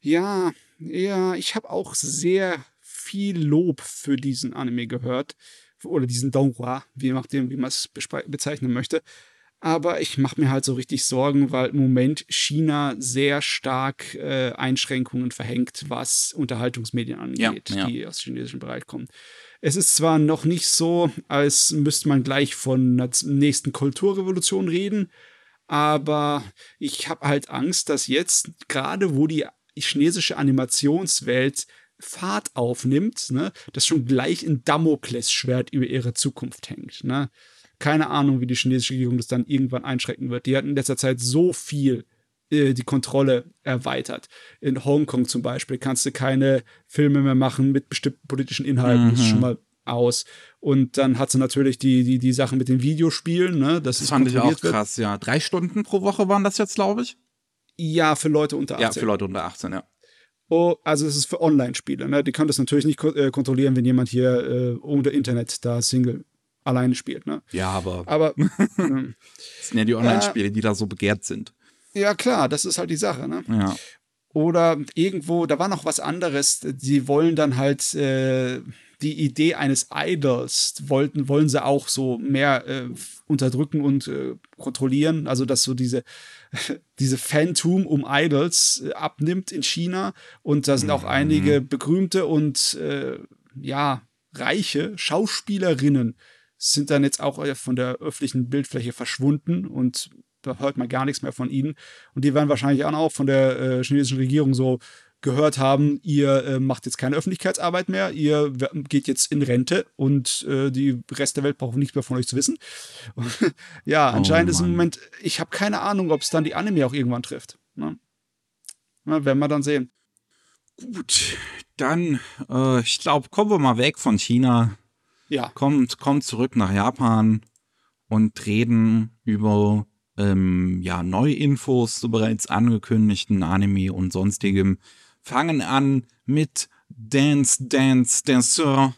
Ja, ja, ich habe auch sehr viel Lob für diesen Anime gehört. Oder diesen Donghua, wie, wie man es bezeichnen möchte. Aber ich mache mir halt so richtig Sorgen, weil im Moment China sehr stark äh, Einschränkungen verhängt, was Unterhaltungsmedien angeht, ja, ja. die aus dem chinesischen Bereich kommen. Es ist zwar noch nicht so, als müsste man gleich von einer nächsten Kulturrevolution reden, aber ich habe halt Angst, dass jetzt gerade wo die chinesische Animationswelt Fahrt aufnimmt, ne, dass schon gleich ein Damoklesschwert über ihre Zukunft hängt. Ne? Keine Ahnung, wie die chinesische Regierung das dann irgendwann einschrecken wird. Die hat in letzter Zeit so viel äh, die Kontrolle erweitert. In Hongkong zum Beispiel kannst du keine Filme mehr machen mit bestimmten politischen Inhalten. Mhm. Das ist schon mal aus. Und dann hat sie natürlich die, die, die Sachen mit den Videospielen, ne? Das, fand ich auch krass, wird. ja. Drei Stunden pro Woche waren das jetzt, glaube ich. Ja, für Leute unter 18. Ja, für Leute unter 18, ja. Oh, also es ist für Online-Spiele. Ne? Die können das natürlich nicht äh, kontrollieren, wenn jemand hier äh, ohne Internet da Single alleine spielt. Ne? Ja, aber. Aber. ähm, das sind ja die Online-Spiele, äh, die da so begehrt sind. Ja, klar, das ist halt die Sache. Ne? Ja. Oder irgendwo, da war noch was anderes. Sie wollen dann halt äh, die Idee eines Idols wollten, wollen sie auch so mehr äh, unterdrücken und äh, kontrollieren. Also, dass so diese, diese Phantom um Idols äh, abnimmt in China. Und da sind auch mhm. einige berühmte und äh, ja, reiche Schauspielerinnen sind dann jetzt auch äh, von der öffentlichen Bildfläche verschwunden und da hört man gar nichts mehr von ihnen. Und die werden wahrscheinlich auch von der äh, chinesischen Regierung so gehört haben, ihr äh, macht jetzt keine Öffentlichkeitsarbeit mehr, ihr geht jetzt in Rente und äh, die Rest der Welt braucht nichts mehr von euch zu wissen. ja, oh anscheinend oh, ist im Moment, ich habe keine Ahnung, ob es dann die Anime auch irgendwann trifft. Ne? Na, werden wir dann sehen. Gut, dann, äh, ich glaube, kommen wir mal weg von China. Ja. Kommt, kommt zurück nach Japan und reden über ähm, ja, Neuinfos zu bereits angekündigten Anime und sonstigem. Fangen an mit Dance, Dance, Danceur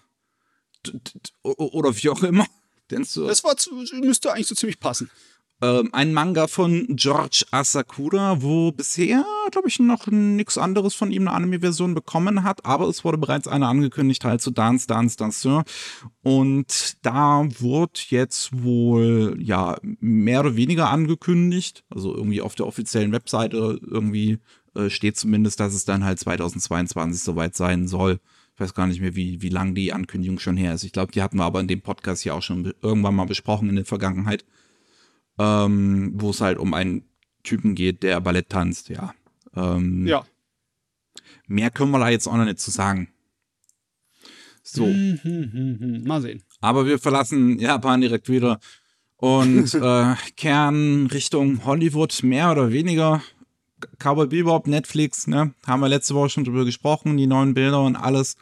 oder wie auch immer. Danceur. Das war, müsste eigentlich so ziemlich passen ähm, ein Manga von George Asakura, wo bisher, glaube ich, noch nichts anderes von ihm eine Anime-Version bekommen hat, aber es wurde bereits eine angekündigt, halt zu Dance, Dance, Danceur. Und da wurde jetzt wohl, ja, mehr oder weniger angekündigt, also irgendwie auf der offiziellen Webseite irgendwie äh, steht zumindest, dass es dann halt 2022 soweit sein soll. Ich weiß gar nicht mehr, wie, wie lang die Ankündigung schon her ist. Ich glaube, die hatten wir aber in dem Podcast ja auch schon irgendwann mal besprochen in der Vergangenheit ähm, wo es halt um einen Typen geht, der Ballett tanzt, ja. Ähm, ja. Mehr können wir da jetzt auch noch nicht zu sagen. So. Hm, hm, hm, hm. Mal sehen. Aber wir verlassen Japan direkt wieder und äh, kehren Richtung Hollywood mehr oder weniger. Cowboy Bebop, Netflix, ne? Haben wir letzte Woche schon drüber gesprochen, die neuen Bilder und alles.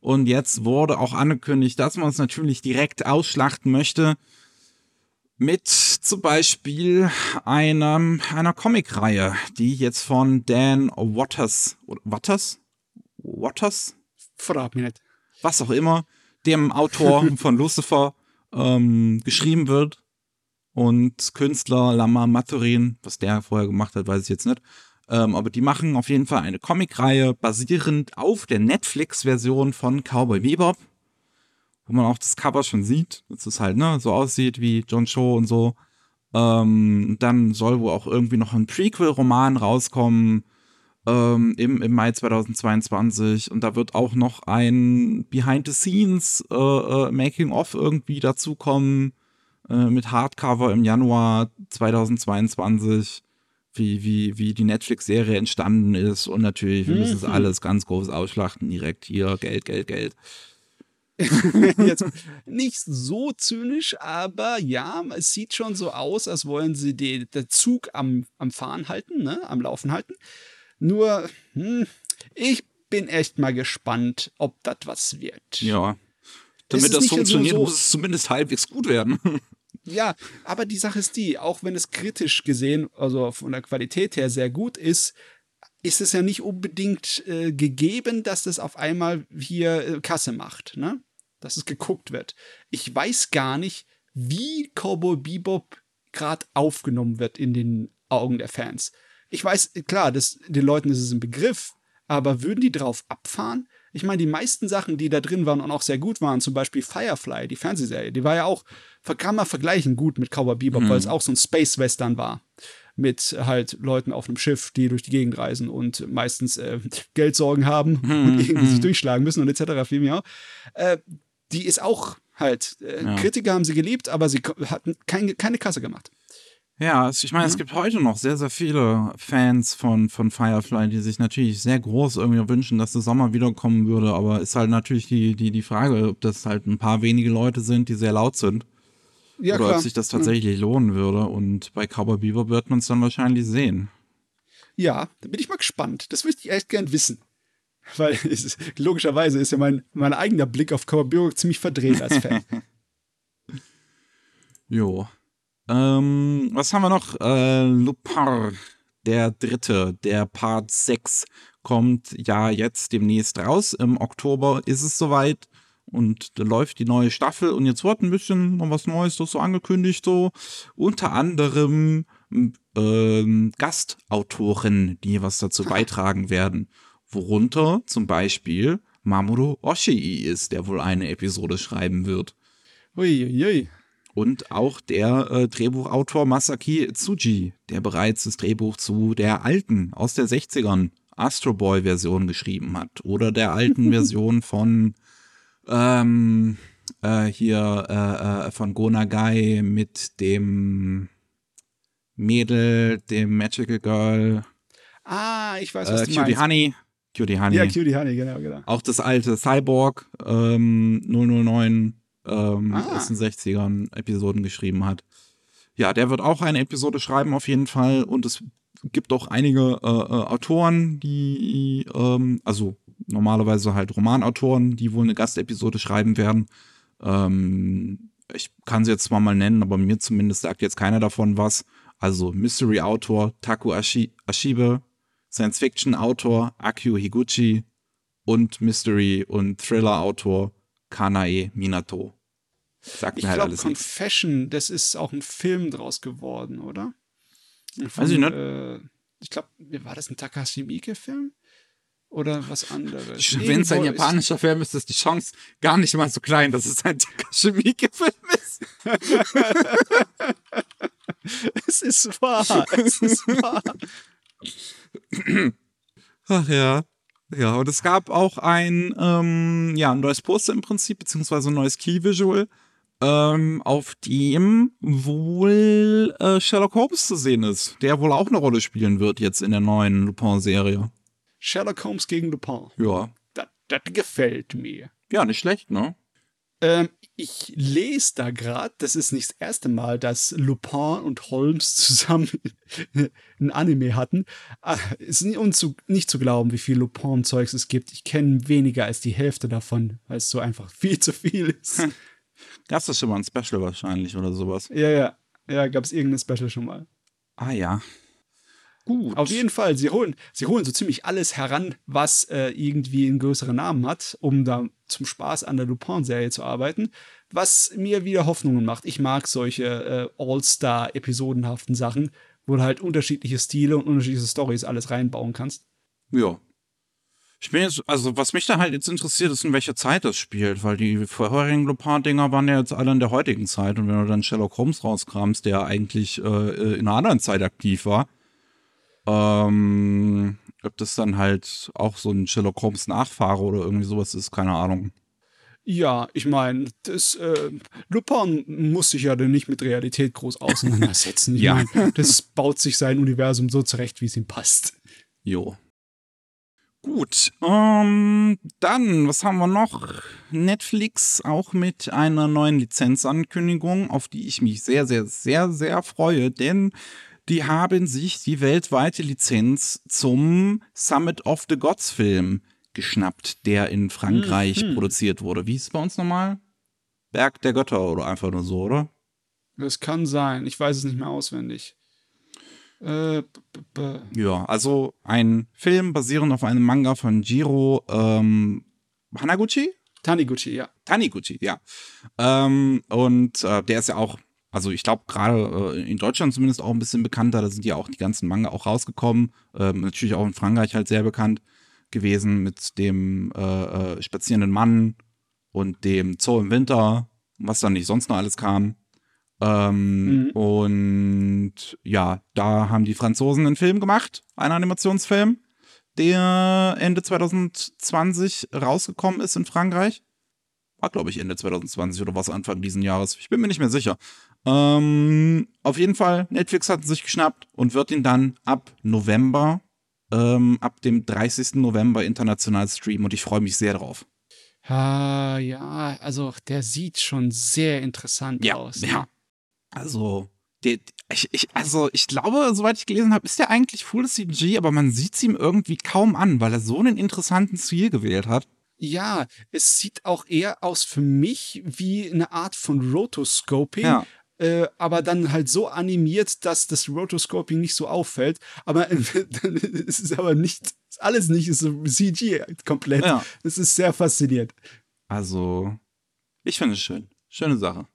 Und jetzt wurde auch angekündigt, dass man es natürlich direkt ausschlachten möchte mit zum Beispiel einem, einer Comicreihe, die jetzt von Dan Waters, Waters? Waters? Frag mich nicht. Was auch immer, dem Autor von Lucifer ähm, geschrieben wird. Und Künstler Lama Maturin, was der vorher gemacht hat, weiß ich jetzt nicht. Ähm, aber die machen auf jeden Fall eine Comicreihe basierend auf der Netflix-Version von Cowboy Bebop wo man auch das Cover schon sieht, dass es halt ne, so aussieht wie John Cho und so. Ähm, dann soll wohl auch irgendwie noch ein Prequel-Roman rauskommen ähm, im, im Mai 2022 und da wird auch noch ein Behind-the-Scenes äh, äh, Making-of irgendwie dazukommen äh, mit Hardcover im Januar 2022 wie, wie, wie die Netflix-Serie entstanden ist und natürlich, wir müssen es mhm. alles ganz groß ausschlachten, direkt hier, Geld, Geld, Geld. Jetzt nicht so zynisch, aber ja, es sieht schon so aus, als wollen sie den, den Zug am, am Fahren halten, ne? am Laufen halten. Nur, hm, ich bin echt mal gespannt, ob das was wird. Ja. Damit das funktioniert, so, muss es zumindest halbwegs gut werden. Ja, aber die Sache ist die, auch wenn es kritisch gesehen, also von der Qualität her sehr gut ist, ist es ja nicht unbedingt äh, gegeben, dass das auf einmal hier äh, Kasse macht, ne? Dass es geguckt wird. Ich weiß gar nicht, wie Cowboy Bebop gerade aufgenommen wird in den Augen der Fans. Ich weiß, klar, das, den Leuten ist es ein Begriff, aber würden die drauf abfahren? Ich meine, die meisten Sachen, die da drin waren und auch sehr gut waren, zum Beispiel Firefly, die Fernsehserie, die war ja auch, kann man vergleichen gut mit Cowboy Bebop, mhm. weil es auch so ein Space-Western war mit halt Leuten auf einem Schiff, die durch die Gegend reisen und meistens äh, Geldsorgen haben hm, und irgendwie hm. sich durchschlagen müssen und etc. Viel mehr. Äh, die ist auch halt, äh, ja. Kritiker haben sie geliebt, aber sie hatten kein, keine Kasse gemacht. Ja, ich meine, mhm. es gibt heute noch sehr, sehr viele Fans von, von Firefly, die sich natürlich sehr groß irgendwie wünschen, dass der Sommer wiederkommen würde, aber ist halt natürlich die, die, die Frage, ob das halt ein paar wenige Leute sind, die sehr laut sind. Ja, oder klar. ob sich das tatsächlich mhm. lohnen würde. Und bei Cowboy Beaver wird man es dann wahrscheinlich sehen. Ja, da bin ich mal gespannt. Das würde ich echt gern wissen. Weil es, logischerweise ist ja mein, mein eigener Blick auf Cowboy Beaver ziemlich verdreht als Fan. jo. Ähm, was haben wir noch? Äh, Lupin, der dritte, der Part 6 kommt ja jetzt demnächst raus. Im Oktober ist es soweit. Und da läuft die neue Staffel und jetzt wird ein bisschen noch was Neues so angekündigt, so unter anderem ähm, Gastautoren, die was dazu beitragen werden. Worunter zum Beispiel Mamoru Oshii ist, der wohl eine Episode schreiben wird. Uiuiui. Ui. Und auch der äh, Drehbuchautor Masaki Tsuji, der bereits das Drehbuch zu der alten, aus der 60ern, Astro Boy Version geschrieben hat. Oder der alten Version von ähm, äh, hier äh, äh, von Gonagai mit dem Mädel, dem Magical Girl. Ah, ich weiß, was äh, du Cutie meinst. Honey. Cutie Honey. Ja, Cutie Honey, genau, genau. Auch das alte Cyborg ähm, 009 ähm, ah. aus den 60ern Episoden geschrieben hat. Ja, der wird auch eine Episode schreiben auf jeden Fall und es gibt auch einige äh, äh, Autoren, die, ähm, also normalerweise halt Romanautoren, die wohl eine Gastepisode schreiben werden. Ähm, ich kann sie jetzt zwar mal nennen, aber mir zumindest sagt jetzt keiner davon was. Also Mystery-Autor Taku Ashi Ashibe, Science-Fiction-Autor Akio Higuchi und Mystery- und Thriller-Autor Kanae Minato. Sagt ich mir halt glaub, alles Confession, nichts. das ist auch ein Film draus geworden, oder? Von, Weiß ich nicht. Äh, ich glaube, war das ein Takashi Miike-Film? Oder was anderes? Wenn es ein japanischer Film ist, ist die Chance gar nicht mal so klein, dass es ein Takashi Miike-Film ist. es ist wahr. Es ist wahr. Ach ja. Ja, und es gab auch ein, ähm, ja, ein neues Poster im Prinzip, beziehungsweise ein neues Key-Visual, ähm, auf dem wohl äh, Sherlock Holmes zu sehen ist, der wohl auch eine Rolle spielen wird jetzt in der neuen Lupin-Serie. Sherlock Holmes gegen Lupin. Ja. Das gefällt mir. Ja, nicht schlecht, ne? Ähm, ich lese da gerade, das ist nicht das erste Mal, dass Lupin und Holmes zusammen ein Anime hatten. Ah, es ist nicht zu, nicht zu glauben, wie viel Lupin-Zeugs es gibt. Ich kenne weniger als die Hälfte davon, weil es so einfach viel zu viel ist. Es das schon mal ein Special wahrscheinlich oder sowas? Ja, ja. Ja, gab es irgendein Special schon mal. Ah ja. Gut. Auf jeden Fall, sie holen, sie holen so ziemlich alles heran, was äh, irgendwie einen größeren Namen hat, um da zum Spaß an der Lupin-Serie zu arbeiten, was mir wieder Hoffnungen macht. Ich mag solche äh, All-Star-episodenhaften Sachen, wo du halt unterschiedliche Stile und unterschiedliche Stories alles reinbauen kannst. Ja. Ich bin jetzt, also was mich da halt jetzt interessiert, ist, in welcher Zeit das spielt, weil die vorherigen Lupin-Dinger waren ja jetzt alle in der heutigen Zeit und wenn du dann Sherlock Holmes rauskramst, der eigentlich äh, äh in einer anderen Zeit aktiv war, ähm, ob das dann halt auch so ein Sherlock Holmes Nachfahre oder irgendwie sowas ist, keine Ahnung. Ja, ich meine, das äh, Lupin muss sich ja dann nicht mit Realität groß auseinandersetzen. ja. Mein, das baut sich sein Universum so zurecht, wie es ihm passt. Jo. Gut, ähm, dann, was haben wir noch? Netflix auch mit einer neuen Lizenzankündigung, auf die ich mich sehr, sehr, sehr, sehr freue, denn die haben sich die weltweite Lizenz zum Summit of the Gods Film geschnappt, der in Frankreich hm, produziert wurde. Wie ist es bei uns nochmal? Berg der Götter oder einfach nur so, oder? Das kann sein. Ich weiß es nicht mehr auswendig. Äh, ja, also ein Film basierend auf einem Manga von Jiro ähm, Hanaguchi? Taniguchi, ja. Taniguchi, ja. Ähm, und äh, der ist ja auch also ich glaube gerade äh, in Deutschland zumindest auch ein bisschen bekannter. Da sind ja auch die ganzen Manga auch rausgekommen. Ähm, natürlich auch in Frankreich halt sehr bekannt. gewesen mit dem äh, äh, spazierenden Mann und dem Zoo im Winter, was dann nicht sonst noch alles kam. Ähm, mhm. Und ja, da haben die Franzosen einen Film gemacht, einen Animationsfilm, der Ende 2020 rausgekommen ist in Frankreich. War, glaube ich, Ende 2020 oder was Anfang diesen Jahres. Ich bin mir nicht mehr sicher. Ähm, auf jeden Fall, Netflix hat sich geschnappt und wird ihn dann ab November, ähm, ab dem 30. November international streamen und ich freue mich sehr drauf. Ah, ja, also der sieht schon sehr interessant ja, aus. Ja, also, der, ich, ich, also ich glaube, soweit ich gelesen habe, ist der eigentlich Full CG, aber man sieht es ihm irgendwie kaum an, weil er so einen interessanten Stil gewählt hat. Ja, es sieht auch eher aus für mich wie eine Art von Rotoscoping. Ja. Äh, aber dann halt so animiert, dass das Rotoscoping nicht so auffällt. Aber es ist aber nicht, alles nicht ist so CG komplett. Ja. Es ist sehr faszinierend. Also, ich finde es schön. Schöne Sache.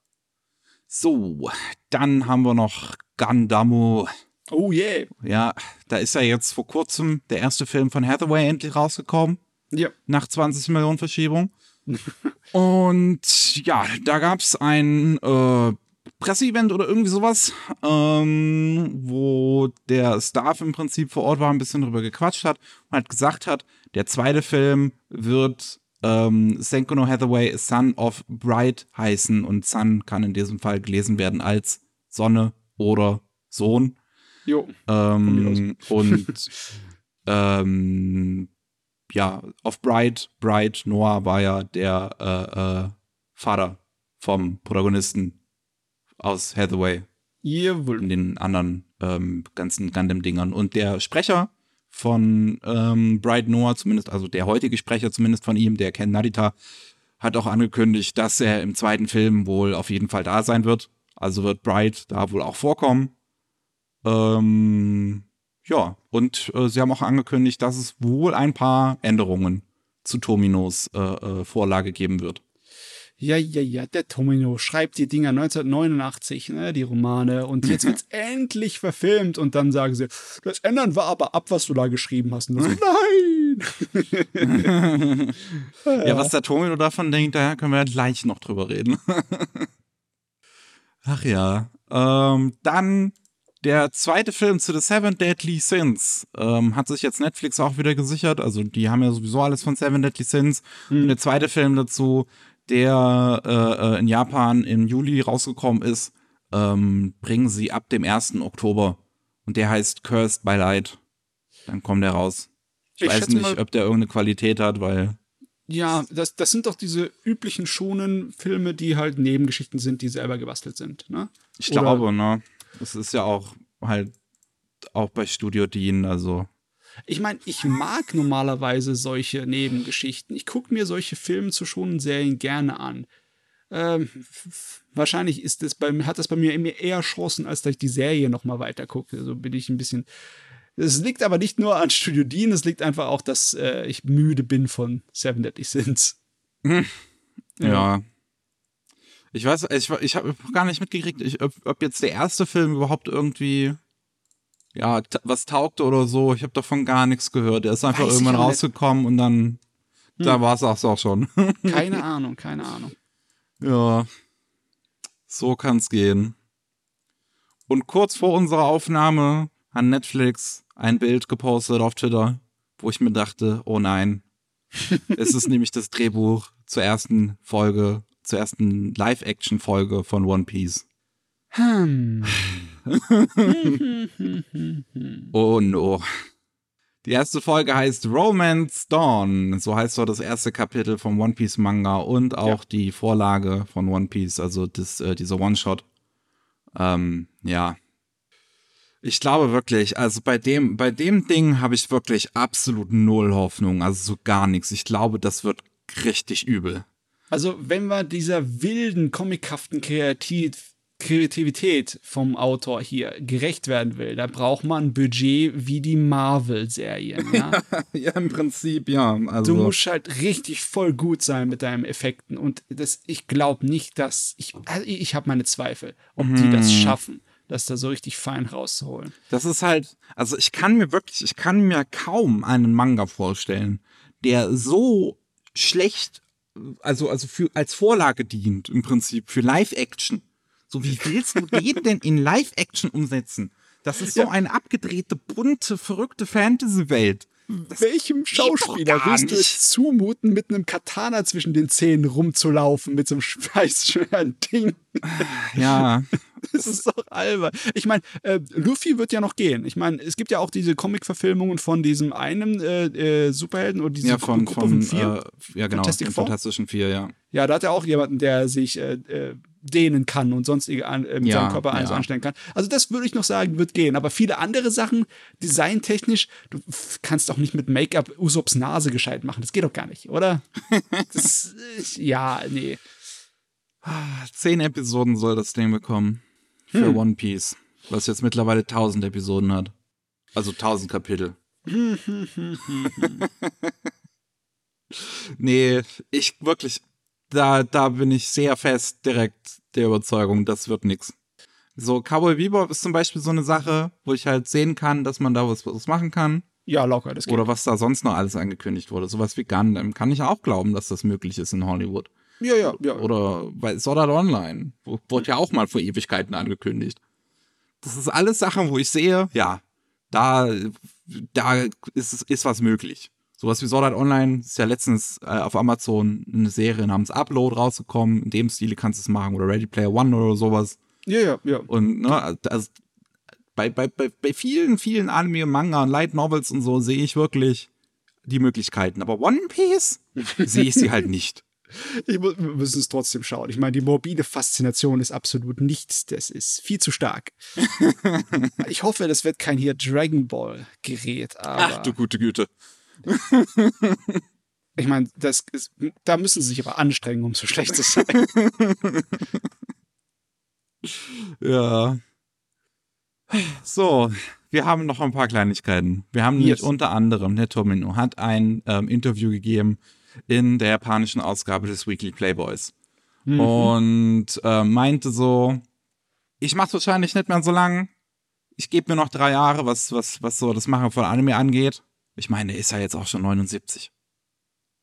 So, dann haben wir noch Gundamo. Oh yeah. Ja, da ist ja jetzt vor kurzem der erste Film von Hathaway endlich rausgekommen. Ja. Nach 20 Millionen Verschiebung. Und ja, da gab es ein äh, Presseevent oder irgendwie sowas, ähm, wo der Staff im Prinzip vor Ort war, ein bisschen drüber gequatscht hat und halt gesagt hat, der zweite Film wird ähm, Senkono Hathaway Son of Bright heißen und Son kann in diesem Fall gelesen werden als Sonne oder Sohn. Jo. Ähm, und ähm, ja, of Bright, Bright, Noah war ja der äh, äh, Vater vom Protagonisten aus Hathaway. Jawohl. In den anderen ähm, ganzen Gundam-Dingern. Und der Sprecher von ähm, Bright Noah, zumindest, also der heutige Sprecher zumindest von ihm, der Ken Narita, hat auch angekündigt, dass er im zweiten Film wohl auf jeden Fall da sein wird. Also wird Bright da wohl auch vorkommen. Ähm, ja, und äh, sie haben auch angekündigt, dass es wohl ein paar Änderungen zu Tominos äh, äh, Vorlage geben wird. Ja, ja, ja, der Tomino schreibt die Dinger 1989, ne, die Romane, und jetzt wird's endlich verfilmt und dann sagen sie, das ändern wir aber ab, was du da geschrieben hast. Und so, nein! ja, was der Tomino davon denkt, da können wir ja gleich noch drüber reden. Ach ja. Ähm, dann der zweite Film zu The Seven Deadly Sins ähm, hat sich jetzt Netflix auch wieder gesichert. Also die haben ja sowieso alles von Seven Deadly Sins. Mhm. Und der zweite Film dazu der äh, äh, in Japan im Juli rausgekommen ist, ähm, bringen sie ab dem 1. Oktober. Und der heißt Cursed by Light. Dann kommt der raus. Ich, ich weiß nicht, mal, ob der irgendeine Qualität hat, weil. Ja, das, das sind doch diese üblichen schonen Filme, die halt Nebengeschichten sind, die selber gebastelt sind, ne? Ich Oder glaube, ne? Das ist ja auch halt auch bei Studio Dean, also ich meine, ich mag normalerweise solche Nebengeschichten. Ich gucke mir solche Filme zu schonen Serien gerne an. Ähm, wahrscheinlich ist das bei, hat das bei mir eher Chancen, als dass ich die Serie noch mal weiter gucke. So also bin ich ein bisschen. Es liegt aber nicht nur an Studio Dean, es liegt einfach auch, dass äh, ich müde bin von Seven Deadly Sins. Hm. Ja. ja. Ich weiß, ich, ich habe gar nicht mitgekriegt, ich, ob, ob jetzt der erste Film überhaupt irgendwie ja, was taugte oder so. Ich habe davon gar nichts gehört. Er ist einfach Weiß irgendwann rausgekommen und dann, hm. da war es auch schon. keine Ahnung, keine Ahnung. Ja, so kann's gehen. Und kurz vor unserer Aufnahme hat Netflix ein Bild gepostet auf Twitter, wo ich mir dachte, oh nein, es ist nämlich das Drehbuch zur ersten Folge, zur ersten Live-Action-Folge von One Piece. Hm. oh no. Die erste Folge heißt Romance Dawn. So heißt doch das erste Kapitel vom One Piece Manga und auch ja. die Vorlage von One Piece, also das, äh, dieser One-Shot. Ähm, ja. Ich glaube wirklich, also bei dem, bei dem Ding habe ich wirklich absolut null Hoffnung, also so gar nichts. Ich glaube, das wird richtig übel. Also, wenn wir dieser wilden, comichaften Kreativ Kreativität vom Autor hier gerecht werden will, da braucht man ein Budget wie die Marvel-Serien. Ja? ja, im Prinzip, ja. Also. Du musst halt richtig voll gut sein mit deinen Effekten. Und das, ich glaube nicht, dass. Ich, also ich habe meine Zweifel, ob mhm. die das schaffen. das da so richtig fein rauszuholen. Das ist halt, also ich kann mir wirklich, ich kann mir kaum einen Manga vorstellen, der so schlecht, also, also für, als Vorlage dient, im Prinzip, für Live-Action. So, wie willst du den denn in Live-Action umsetzen? Das ist so Ja. eine abgedrehte, bunte, verrückte Fantasy-Welt. Das Welchem Schauspieler willst du es zumuten, mit einem Katana zwischen den Zähnen rumzulaufen, mit so einem schweißschweren Ding? Ja, Das ist doch albern. Ich meine, äh, Luffy wird ja noch gehen. Ich meine, es gibt ja auch diese Comic-Verfilmungen von diesem einen äh, äh, Superhelden oder diese ja von, Gruppe von, vier. äh, ja genau, Fantastic von Four? Fantastischen Vier, ja. Ja, da hat er auch jemanden, der sich äh, äh, dehnen kann und sonstige an, äh, mit Ja, seinem Körper alles ja. anstellen kann. Also das würde ich noch sagen, wird gehen. Aber viele andere Sachen, designtechnisch, du kannst doch nicht mit Make-up Usops Nase gescheit machen. Das geht doch gar nicht, oder? das, ja, nee. Zehn Episoden soll das Ding bekommen. Für Hm. One Piece. Was jetzt mittlerweile tausend Episoden hat. Also tausend Kapitel. nee, ich wirklich, da, da bin ich sehr fest direkt der Überzeugung, das wird nix. So, Cowboy Bebop ist zum Beispiel so eine Sache, wo ich halt sehen kann, dass man da was, was machen kann. Ja, locker, das geht. Oder was da sonst noch alles angekündigt wurde. Sowas wie Gundam kann ich auch glauben, dass das möglich ist in Hollywood. ja, ja, ja. Oder bei Sword Art Online. Wurde ja auch mal vor Ewigkeiten angekündigt. Das ist alles Sachen, wo ich sehe, ja, da, da ist, ist was möglich. Sowas wie Sword Art Online ist ja letztens äh, auf Amazon eine Serie namens Upload rausgekommen. In dem Stile kannst du es machen. Oder Ready Player One oder sowas. ja, ja, ja. Und ne, also bei, bei, bei, bei vielen, vielen Anime, Manga und Light Novels und so sehe ich wirklich die Möglichkeiten. Aber One Piece sehe ich sie halt nicht. Ich mu wir müssen es trotzdem schauen. Ich meine, die morbide Faszination ist absolut nichts. Das ist viel zu stark. ich hoffe, das wird kein hier Dragon Ball Gerät, Ach du gute Güte. Ich meine, das ist, da müssen sie sich aber anstrengen, um so schlecht zu sein. Ja. So, wir haben noch ein paar Kleinigkeiten. Wir haben Yes. unter anderem, der Tomino hat ein ähm, Interview gegeben in der japanischen Ausgabe des Weekly Playboys. Und äh, meinte so, ich mach's wahrscheinlich nicht mehr so lang. Ich gebe mir noch drei Jahre, was, was, was so das Machen von Anime angeht. Ich meine, der ist ja jetzt auch schon 79.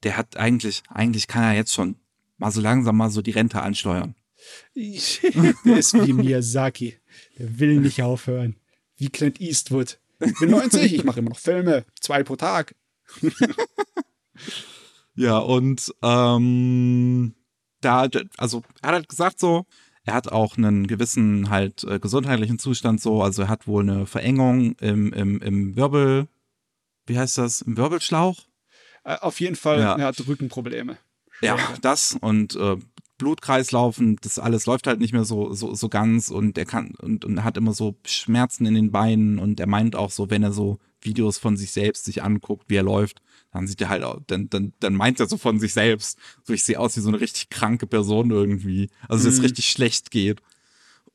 Der hat eigentlich, eigentlich kann er jetzt schon mal so langsam mal so die Rente ansteuern. Der ist wie Miyazaki. Der will nicht aufhören. Wie Clint Eastwood. Ich bin 90, ich mache immer noch Filme. Zwei pro Tag. Ja, und ähm, da, also er hat halt gesagt so, er hat auch einen gewissen halt äh, gesundheitlichen Zustand so, also er hat wohl eine Verengung im, im, im Wirbel, wie heißt das, im Wirbelschlauch? Äh, auf jeden Fall, Ja. er hat Rückenprobleme. Ja, das und äh, Blutkreislauf und das alles läuft halt nicht mehr so, so, so ganz und er kann und, und hat immer so Schmerzen in den Beinen und er meint auch so, wenn er so Videos von sich selbst sich anguckt, wie er läuft, dann sieht er halt, auch- dann, dann, dann meint er so von sich selbst, so ich sehe aus wie so eine richtig kranke Person irgendwie, also dass es Mhm. richtig schlecht geht.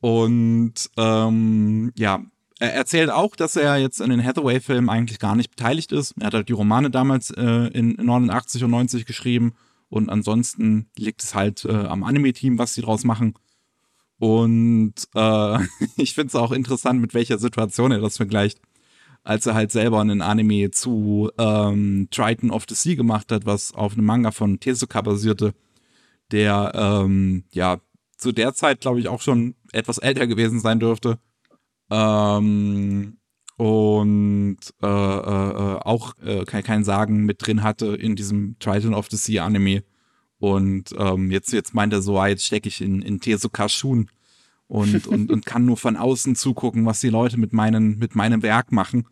Und ähm, ja, er erzählt auch, dass er jetzt in den Hathaway-Filmen eigentlich gar nicht beteiligt ist. Er hat halt die Romane damals äh, in 89 und 90 geschrieben und ansonsten liegt es halt äh, am Anime-Team, was sie draus machen. Und äh, ich finde es auch interessant, mit welcher Situation er das vergleicht. Als er halt selber einen Anime zu ähm, Triton of the Sea gemacht hat, was auf einem Manga von Tezuka basierte, der ähm, ja zu der Zeit, glaube ich, auch schon etwas älter gewesen sein dürfte. Ähm, und äh, äh, äh, auch äh, kein, kein Sagen mit drin hatte in diesem Triton of the Sea Anime. Und ähm, jetzt, jetzt meint er so, ah, jetzt stecke ich in, in Tezukas Schuhen und, und, und kann nur von außen zugucken, was die Leute mit, meinen, mit meinem Werk machen.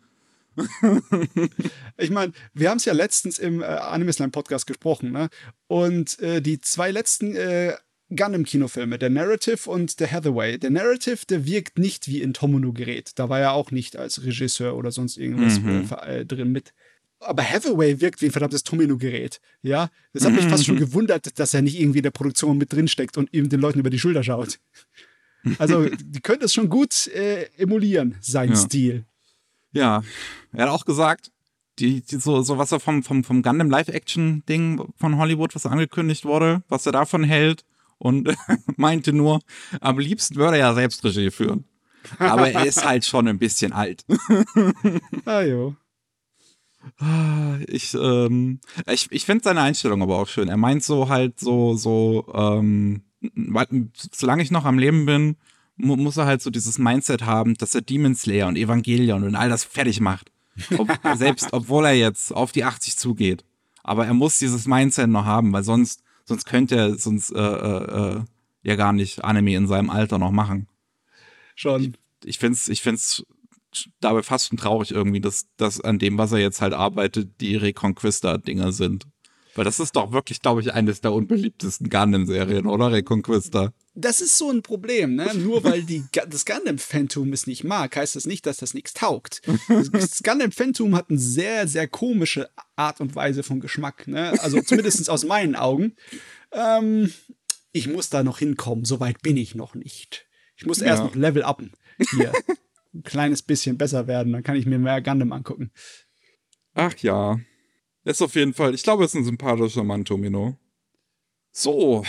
Ich meine, wir haben es ja letztens im äh, Animeslam Podcast gesprochen, ne? Und äh, die zwei letzten äh, Gundam-Kinofilme, der Narrative und der Hathaway. Der Narrative, der wirkt nicht wie in Tomono Gerät. Da war er auch nicht als Regisseur oder sonst irgendwas Mhm. äh, äh, drin mit. Aber Hathaway wirkt wie ein verdammtes Tomino-Gerät. Ja, das hat mich fast schon gewundert, dass er nicht irgendwie in der Produktion mit drin steckt und eben den Leuten über die Schulter schaut. Also, die können das schon gut äh, emulieren, sein Ja. Stil. Ja, er hat auch gesagt, die, die, so, so was er vom, vom, vom Gundam Live-Action-Ding von Hollywood, was angekündigt wurde, was er davon hält und meinte nur, am liebsten würde er ja selbst Regie führen. Aber er ist halt schon ein bisschen alt. ah, jo. Ich, ähm, ich, ich finde seine Einstellung aber auch schön. Er meint so halt so, so, ähm, solange ich noch am Leben bin, mu muss er halt so dieses Mindset haben, dass er Demon Slayer und Evangelion und all das fertig macht. Ob, selbst obwohl er jetzt auf die 80 zugeht. Aber er muss dieses Mindset noch haben, weil sonst, sonst könnte er sonst äh, äh, äh ja gar nicht Anime in seinem Alter noch machen. Schon. Ich, ich finde es ich find's dabei fast schon traurig irgendwie, dass, dass an dem, was er jetzt halt arbeitet, die Reconquista-Dinger sind. Weil das ist doch wirklich, glaube ich, eines der unbeliebtesten Gundam-Serien, oder? Reconquista. Das ist so ein Problem, ne? Nur weil die, das Gundam-Phantom es nicht mag, heißt das nicht, dass das nichts taugt. Das Gundam-Phantom hat eine sehr, sehr komische Art und Weise von Geschmack, ne? Also zumindest aus meinen Augen. Ähm, ich muss da noch hinkommen, soweit bin ich noch nicht. Ich muss erst noch Level upen. Hier. ein kleines bisschen besser werden, dann kann ich mir mehr Gundam angucken. Ach ja. Ist auf jeden Fall, ich glaube, es ist ein sympathischer Mann, Tomino. So,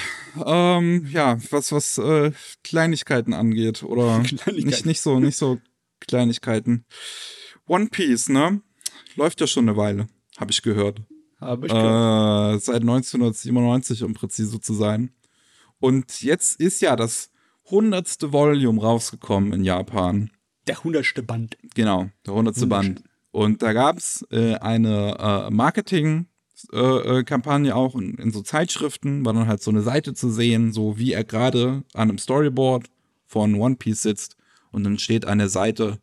ähm, ja, was, was äh, Kleinigkeiten angeht, oder Kleinigkeiten. Nicht, nicht, so, nicht so Kleinigkeiten. One Piece, ne? Läuft ja schon eine Weile, habe ich gehört. Habe ich gehört. Äh, seit 1997, um präzise zu sein. Und jetzt ist ja das hundertste Volume rausgekommen in Japan. Der hundertste Band. Genau, der hundertste Band. Und da gab es äh, eine äh, Marketing-Kampagne äh, auch in, in, so Zeitschriften, war dann halt so eine Seite zu sehen, so wie er gerade an einem Storyboard von One Piece sitzt und dann steht an der Seite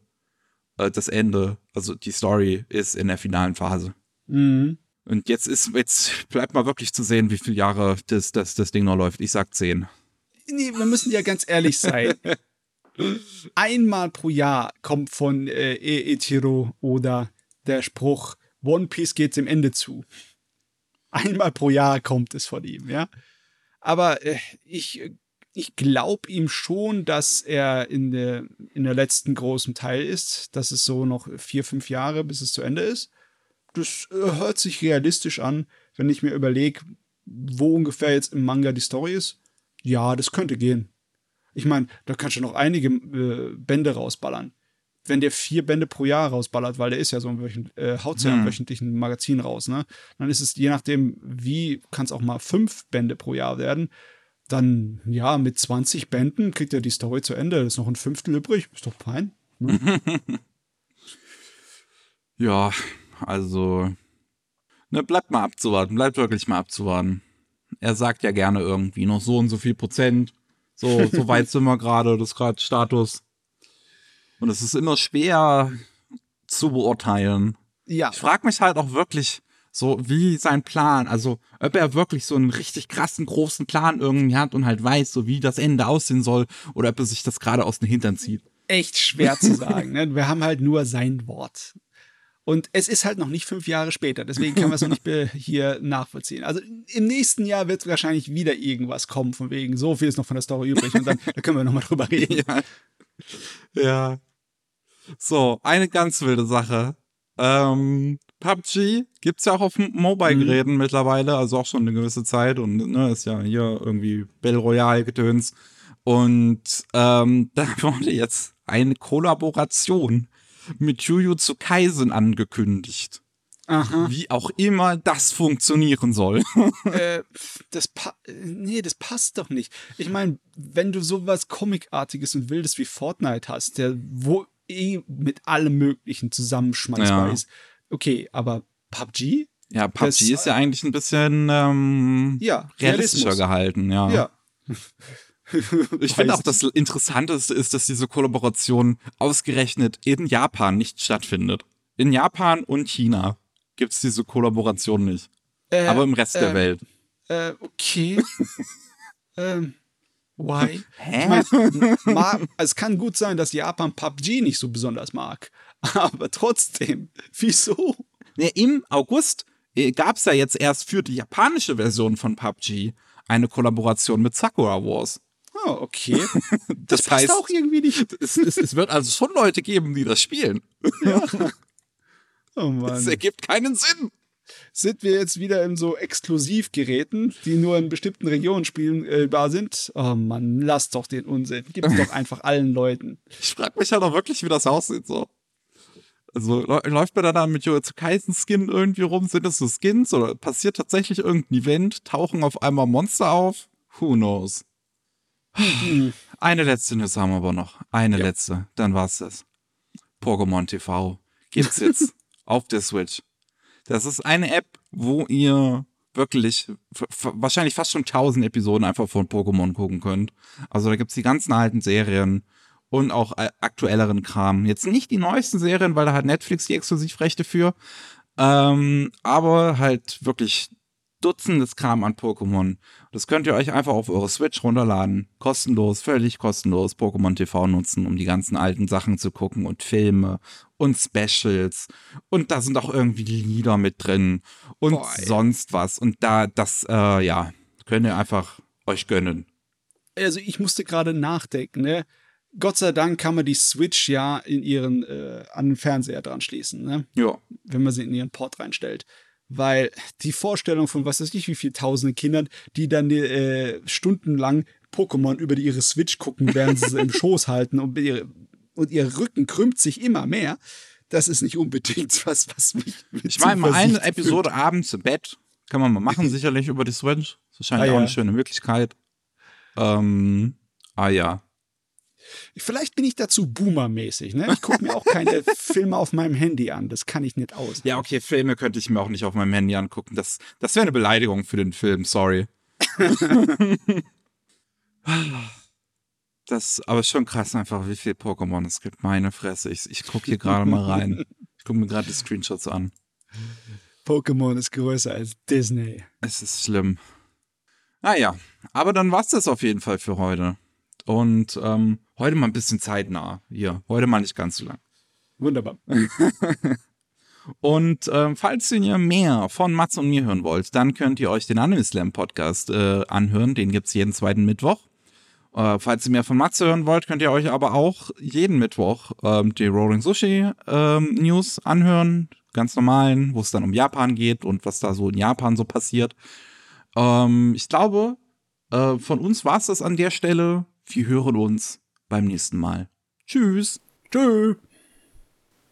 äh, das Ende, also die Story ist in der finalen Phase. Mhm. Und jetzt ist, jetzt bleibt mal wirklich zu sehen, wie viele Jahre das, das, das Ding noch läuft. Ich sag zehn. Nee, wir müssen ja ganz ehrlich sein. Einmal pro Jahr kommt von äh, Eiichiro oder der Spruch, One Piece geht's im Ende zu. Einmal pro Jahr kommt es von ihm, ja. Aber äh, ich, ich glaube ihm schon, dass er in der, in der letzten großen Teil ist. Das ist so noch vier, fünf Jahre, bis es zu Ende ist. Das äh, hört sich realistisch an, wenn ich mir überlege, wo ungefähr jetzt im Manga die Story ist. Ja, das könnte gehen. Ich meine, da kannst du noch einige äh, Bände rausballern. Wenn der vier Bände pro Jahr rausballert, weil der ist ja so ein wöchent, äh, haut ja hm. wöchentlichen Magazin raus, ne? Dann ist es je nachdem, wie, kann es auch mal fünf Bände pro Jahr werden. Dann, ja, mit 20 Bänden kriegt er die Story zu Ende. Das ist noch ein Fünftel übrig. Ist doch fein. Ne? ja, also, ne, bleibt mal abzuwarten. Bleibt wirklich mal abzuwarten. Er sagt ja gerne irgendwie noch so und so viel Prozent. So, so weit sind wir gerade, das ist gerade Status. Und es ist immer schwer zu beurteilen. Ja. Ich frage mich halt auch wirklich, so wie sein Plan, also ob er wirklich so einen richtig krassen, großen Plan irgendwie hat und halt weiß, so wie das Ende aussehen soll, oder ob er sich das gerade aus den Hintern zieht. Echt schwer zu sagen. Ne? Wir haben halt nur sein Wort. Und es ist halt noch nicht fünf Jahre später, deswegen können wir es noch nicht hier nachvollziehen. Also im nächsten Jahr wird wahrscheinlich wieder irgendwas kommen, von wegen, so viel ist noch von der Story übrig und dann da können wir nochmal drüber reden. Ja. ja. So, eine ganz wilde Sache. Ähm, PUBG gibt's ja auch auf Mobile-Geräten mhm. mittlerweile, also auch schon eine gewisse Zeit und ne, ist ja hier irgendwie Battle Royale-Gedöns. Und ähm, da wurde jetzt eine Kollaboration mit Jujutsu Kaisen angekündigt. Aha. Wie auch immer das funktionieren soll. äh, das nee, das passt doch nicht. Ich meine, wenn du sowas Comicartiges und Wildes wie Fortnite hast, der wo eh mit allem Möglichen zusammenschmeißbar ja. ist. Okay, aber PUBG? Ja, PUBG das, ist ja eigentlich ein bisschen ähm, ja, realistischer gehalten, ja. Ja. ich finde auch das Interessanteste ist, dass diese Kollaboration ausgerechnet in Japan nicht stattfindet. In Japan und China gibt es diese Kollaboration nicht. Äh, aber im Rest äh, der Welt. Äh, okay. ähm, why? Hä? Ich mein, mag, es kann gut sein, dass Japan PUBG nicht so besonders mag. Aber trotzdem, wieso? Ja, Im August äh, gab es ja jetzt erst für die japanische Version von PUBG eine Kollaboration mit Sakura Wars. Oh, okay. Das, das heißt auch irgendwie nicht. Es, es, es, wird also schon Leute geben, die das spielen. Ja. Oh Mann. Das ergibt keinen Sinn. sind wir jetzt wieder in so Exklusivgeräten, die nur in bestimmten Regionen spielbar sind. Oh Mann, lass doch den Unsinn. Gib's doch einfach allen Leuten. Ich frage mich halt auch wirklich, wie das aussieht so. Also läuft man da dann mit Jujutsu Kaisen Skin irgendwie rum? Sind das so Skins oder passiert tatsächlich irgendein Event? Tauchen auf einmal Monster auf? Who knows? Hm. Eine letzte News haben wir aber noch. Eine ja. letzte. Dann war's das. Pokémon TV gibt's jetzt auf der Switch. Das ist eine App, wo ihr wirklich wahrscheinlich fast schon tausend Episoden einfach von Pokémon gucken könnt. Also da gibt's die ganzen alten Serien und auch aktuelleren Kram. Jetzt nicht die neuesten Serien, weil da hat Netflix die Exklusivrechte für. Ähm, aber halt wirklich Dutzendes Kram an Pokémon. Das könnt ihr euch einfach auf eure Switch runterladen. Kostenlos, völlig kostenlos Pokémon TV nutzen, um die ganzen alten Sachen zu gucken und Filme und Specials. Und da sind auch irgendwie Lieder mit drin und Boy. sonst was. Und da, das, äh, ja, könnt ihr einfach euch gönnen. Also ich musste gerade nachdenken, ne? Gott sei Dank kann man die Switch ja in ihren, äh, an den Fernseher dran schließen, ne? Ja. Wenn man sie in ihren Port reinstellt weil die Vorstellung von was weiß ich wie viel tausenden Kindern, die dann äh, stundenlang Pokémon über die, ihre Switch gucken, während sie sie im Schoß halten und, ihre, und ihr Rücken krümmt sich immer mehr. Das ist nicht unbedingt was, was mich. Ich meine, mal eine Episode fühlt. abends im Bett kann man mal machen, sicherlich über die Switch. Das wahrscheinlich ah, auch eine schöne Möglichkeit. Ähm, ah ja. Vielleicht bin ich dazu boomermäßig. Ne? Ich gucke mir auch keine Filme auf meinem Handy an. Das kann ich nicht aus. Ja, okay, Filme könnte ich mir auch nicht auf meinem Handy angucken. Das, das wäre eine Beleidigung für den Film, sorry. das, aber schon krass einfach, wie viel Pokémon es gibt. Meine Fresse. Ich, ich gucke hier gerade mal rein. Ich gucke mir gerade die Screenshots an. Pokémon ist größer als Disney. Es ist schlimm. Naja, aber dann war es das auf jeden Fall für heute. Und ähm, heute mal ein bisschen zeitnah. Hier, heute mal nicht ganz so lang. Wunderbar. und äh, falls ihr mehr von Mats und mir hören wollt, dann könnt ihr euch den Anime Slam Podcast äh, anhören. Den gibt es jeden zweiten Mittwoch. Äh, falls ihr mehr von Matze hören wollt, könnt ihr euch aber auch jeden Mittwoch ähm, die Rolling Sushi ähm, News anhören. Ganz normalen, wo es dann um Japan geht und was da so in Japan so passiert. Ähm, ich glaube, äh, von uns war es das an der Stelle. Wir hören uns beim nächsten Mal. Tschüss. Tschüss.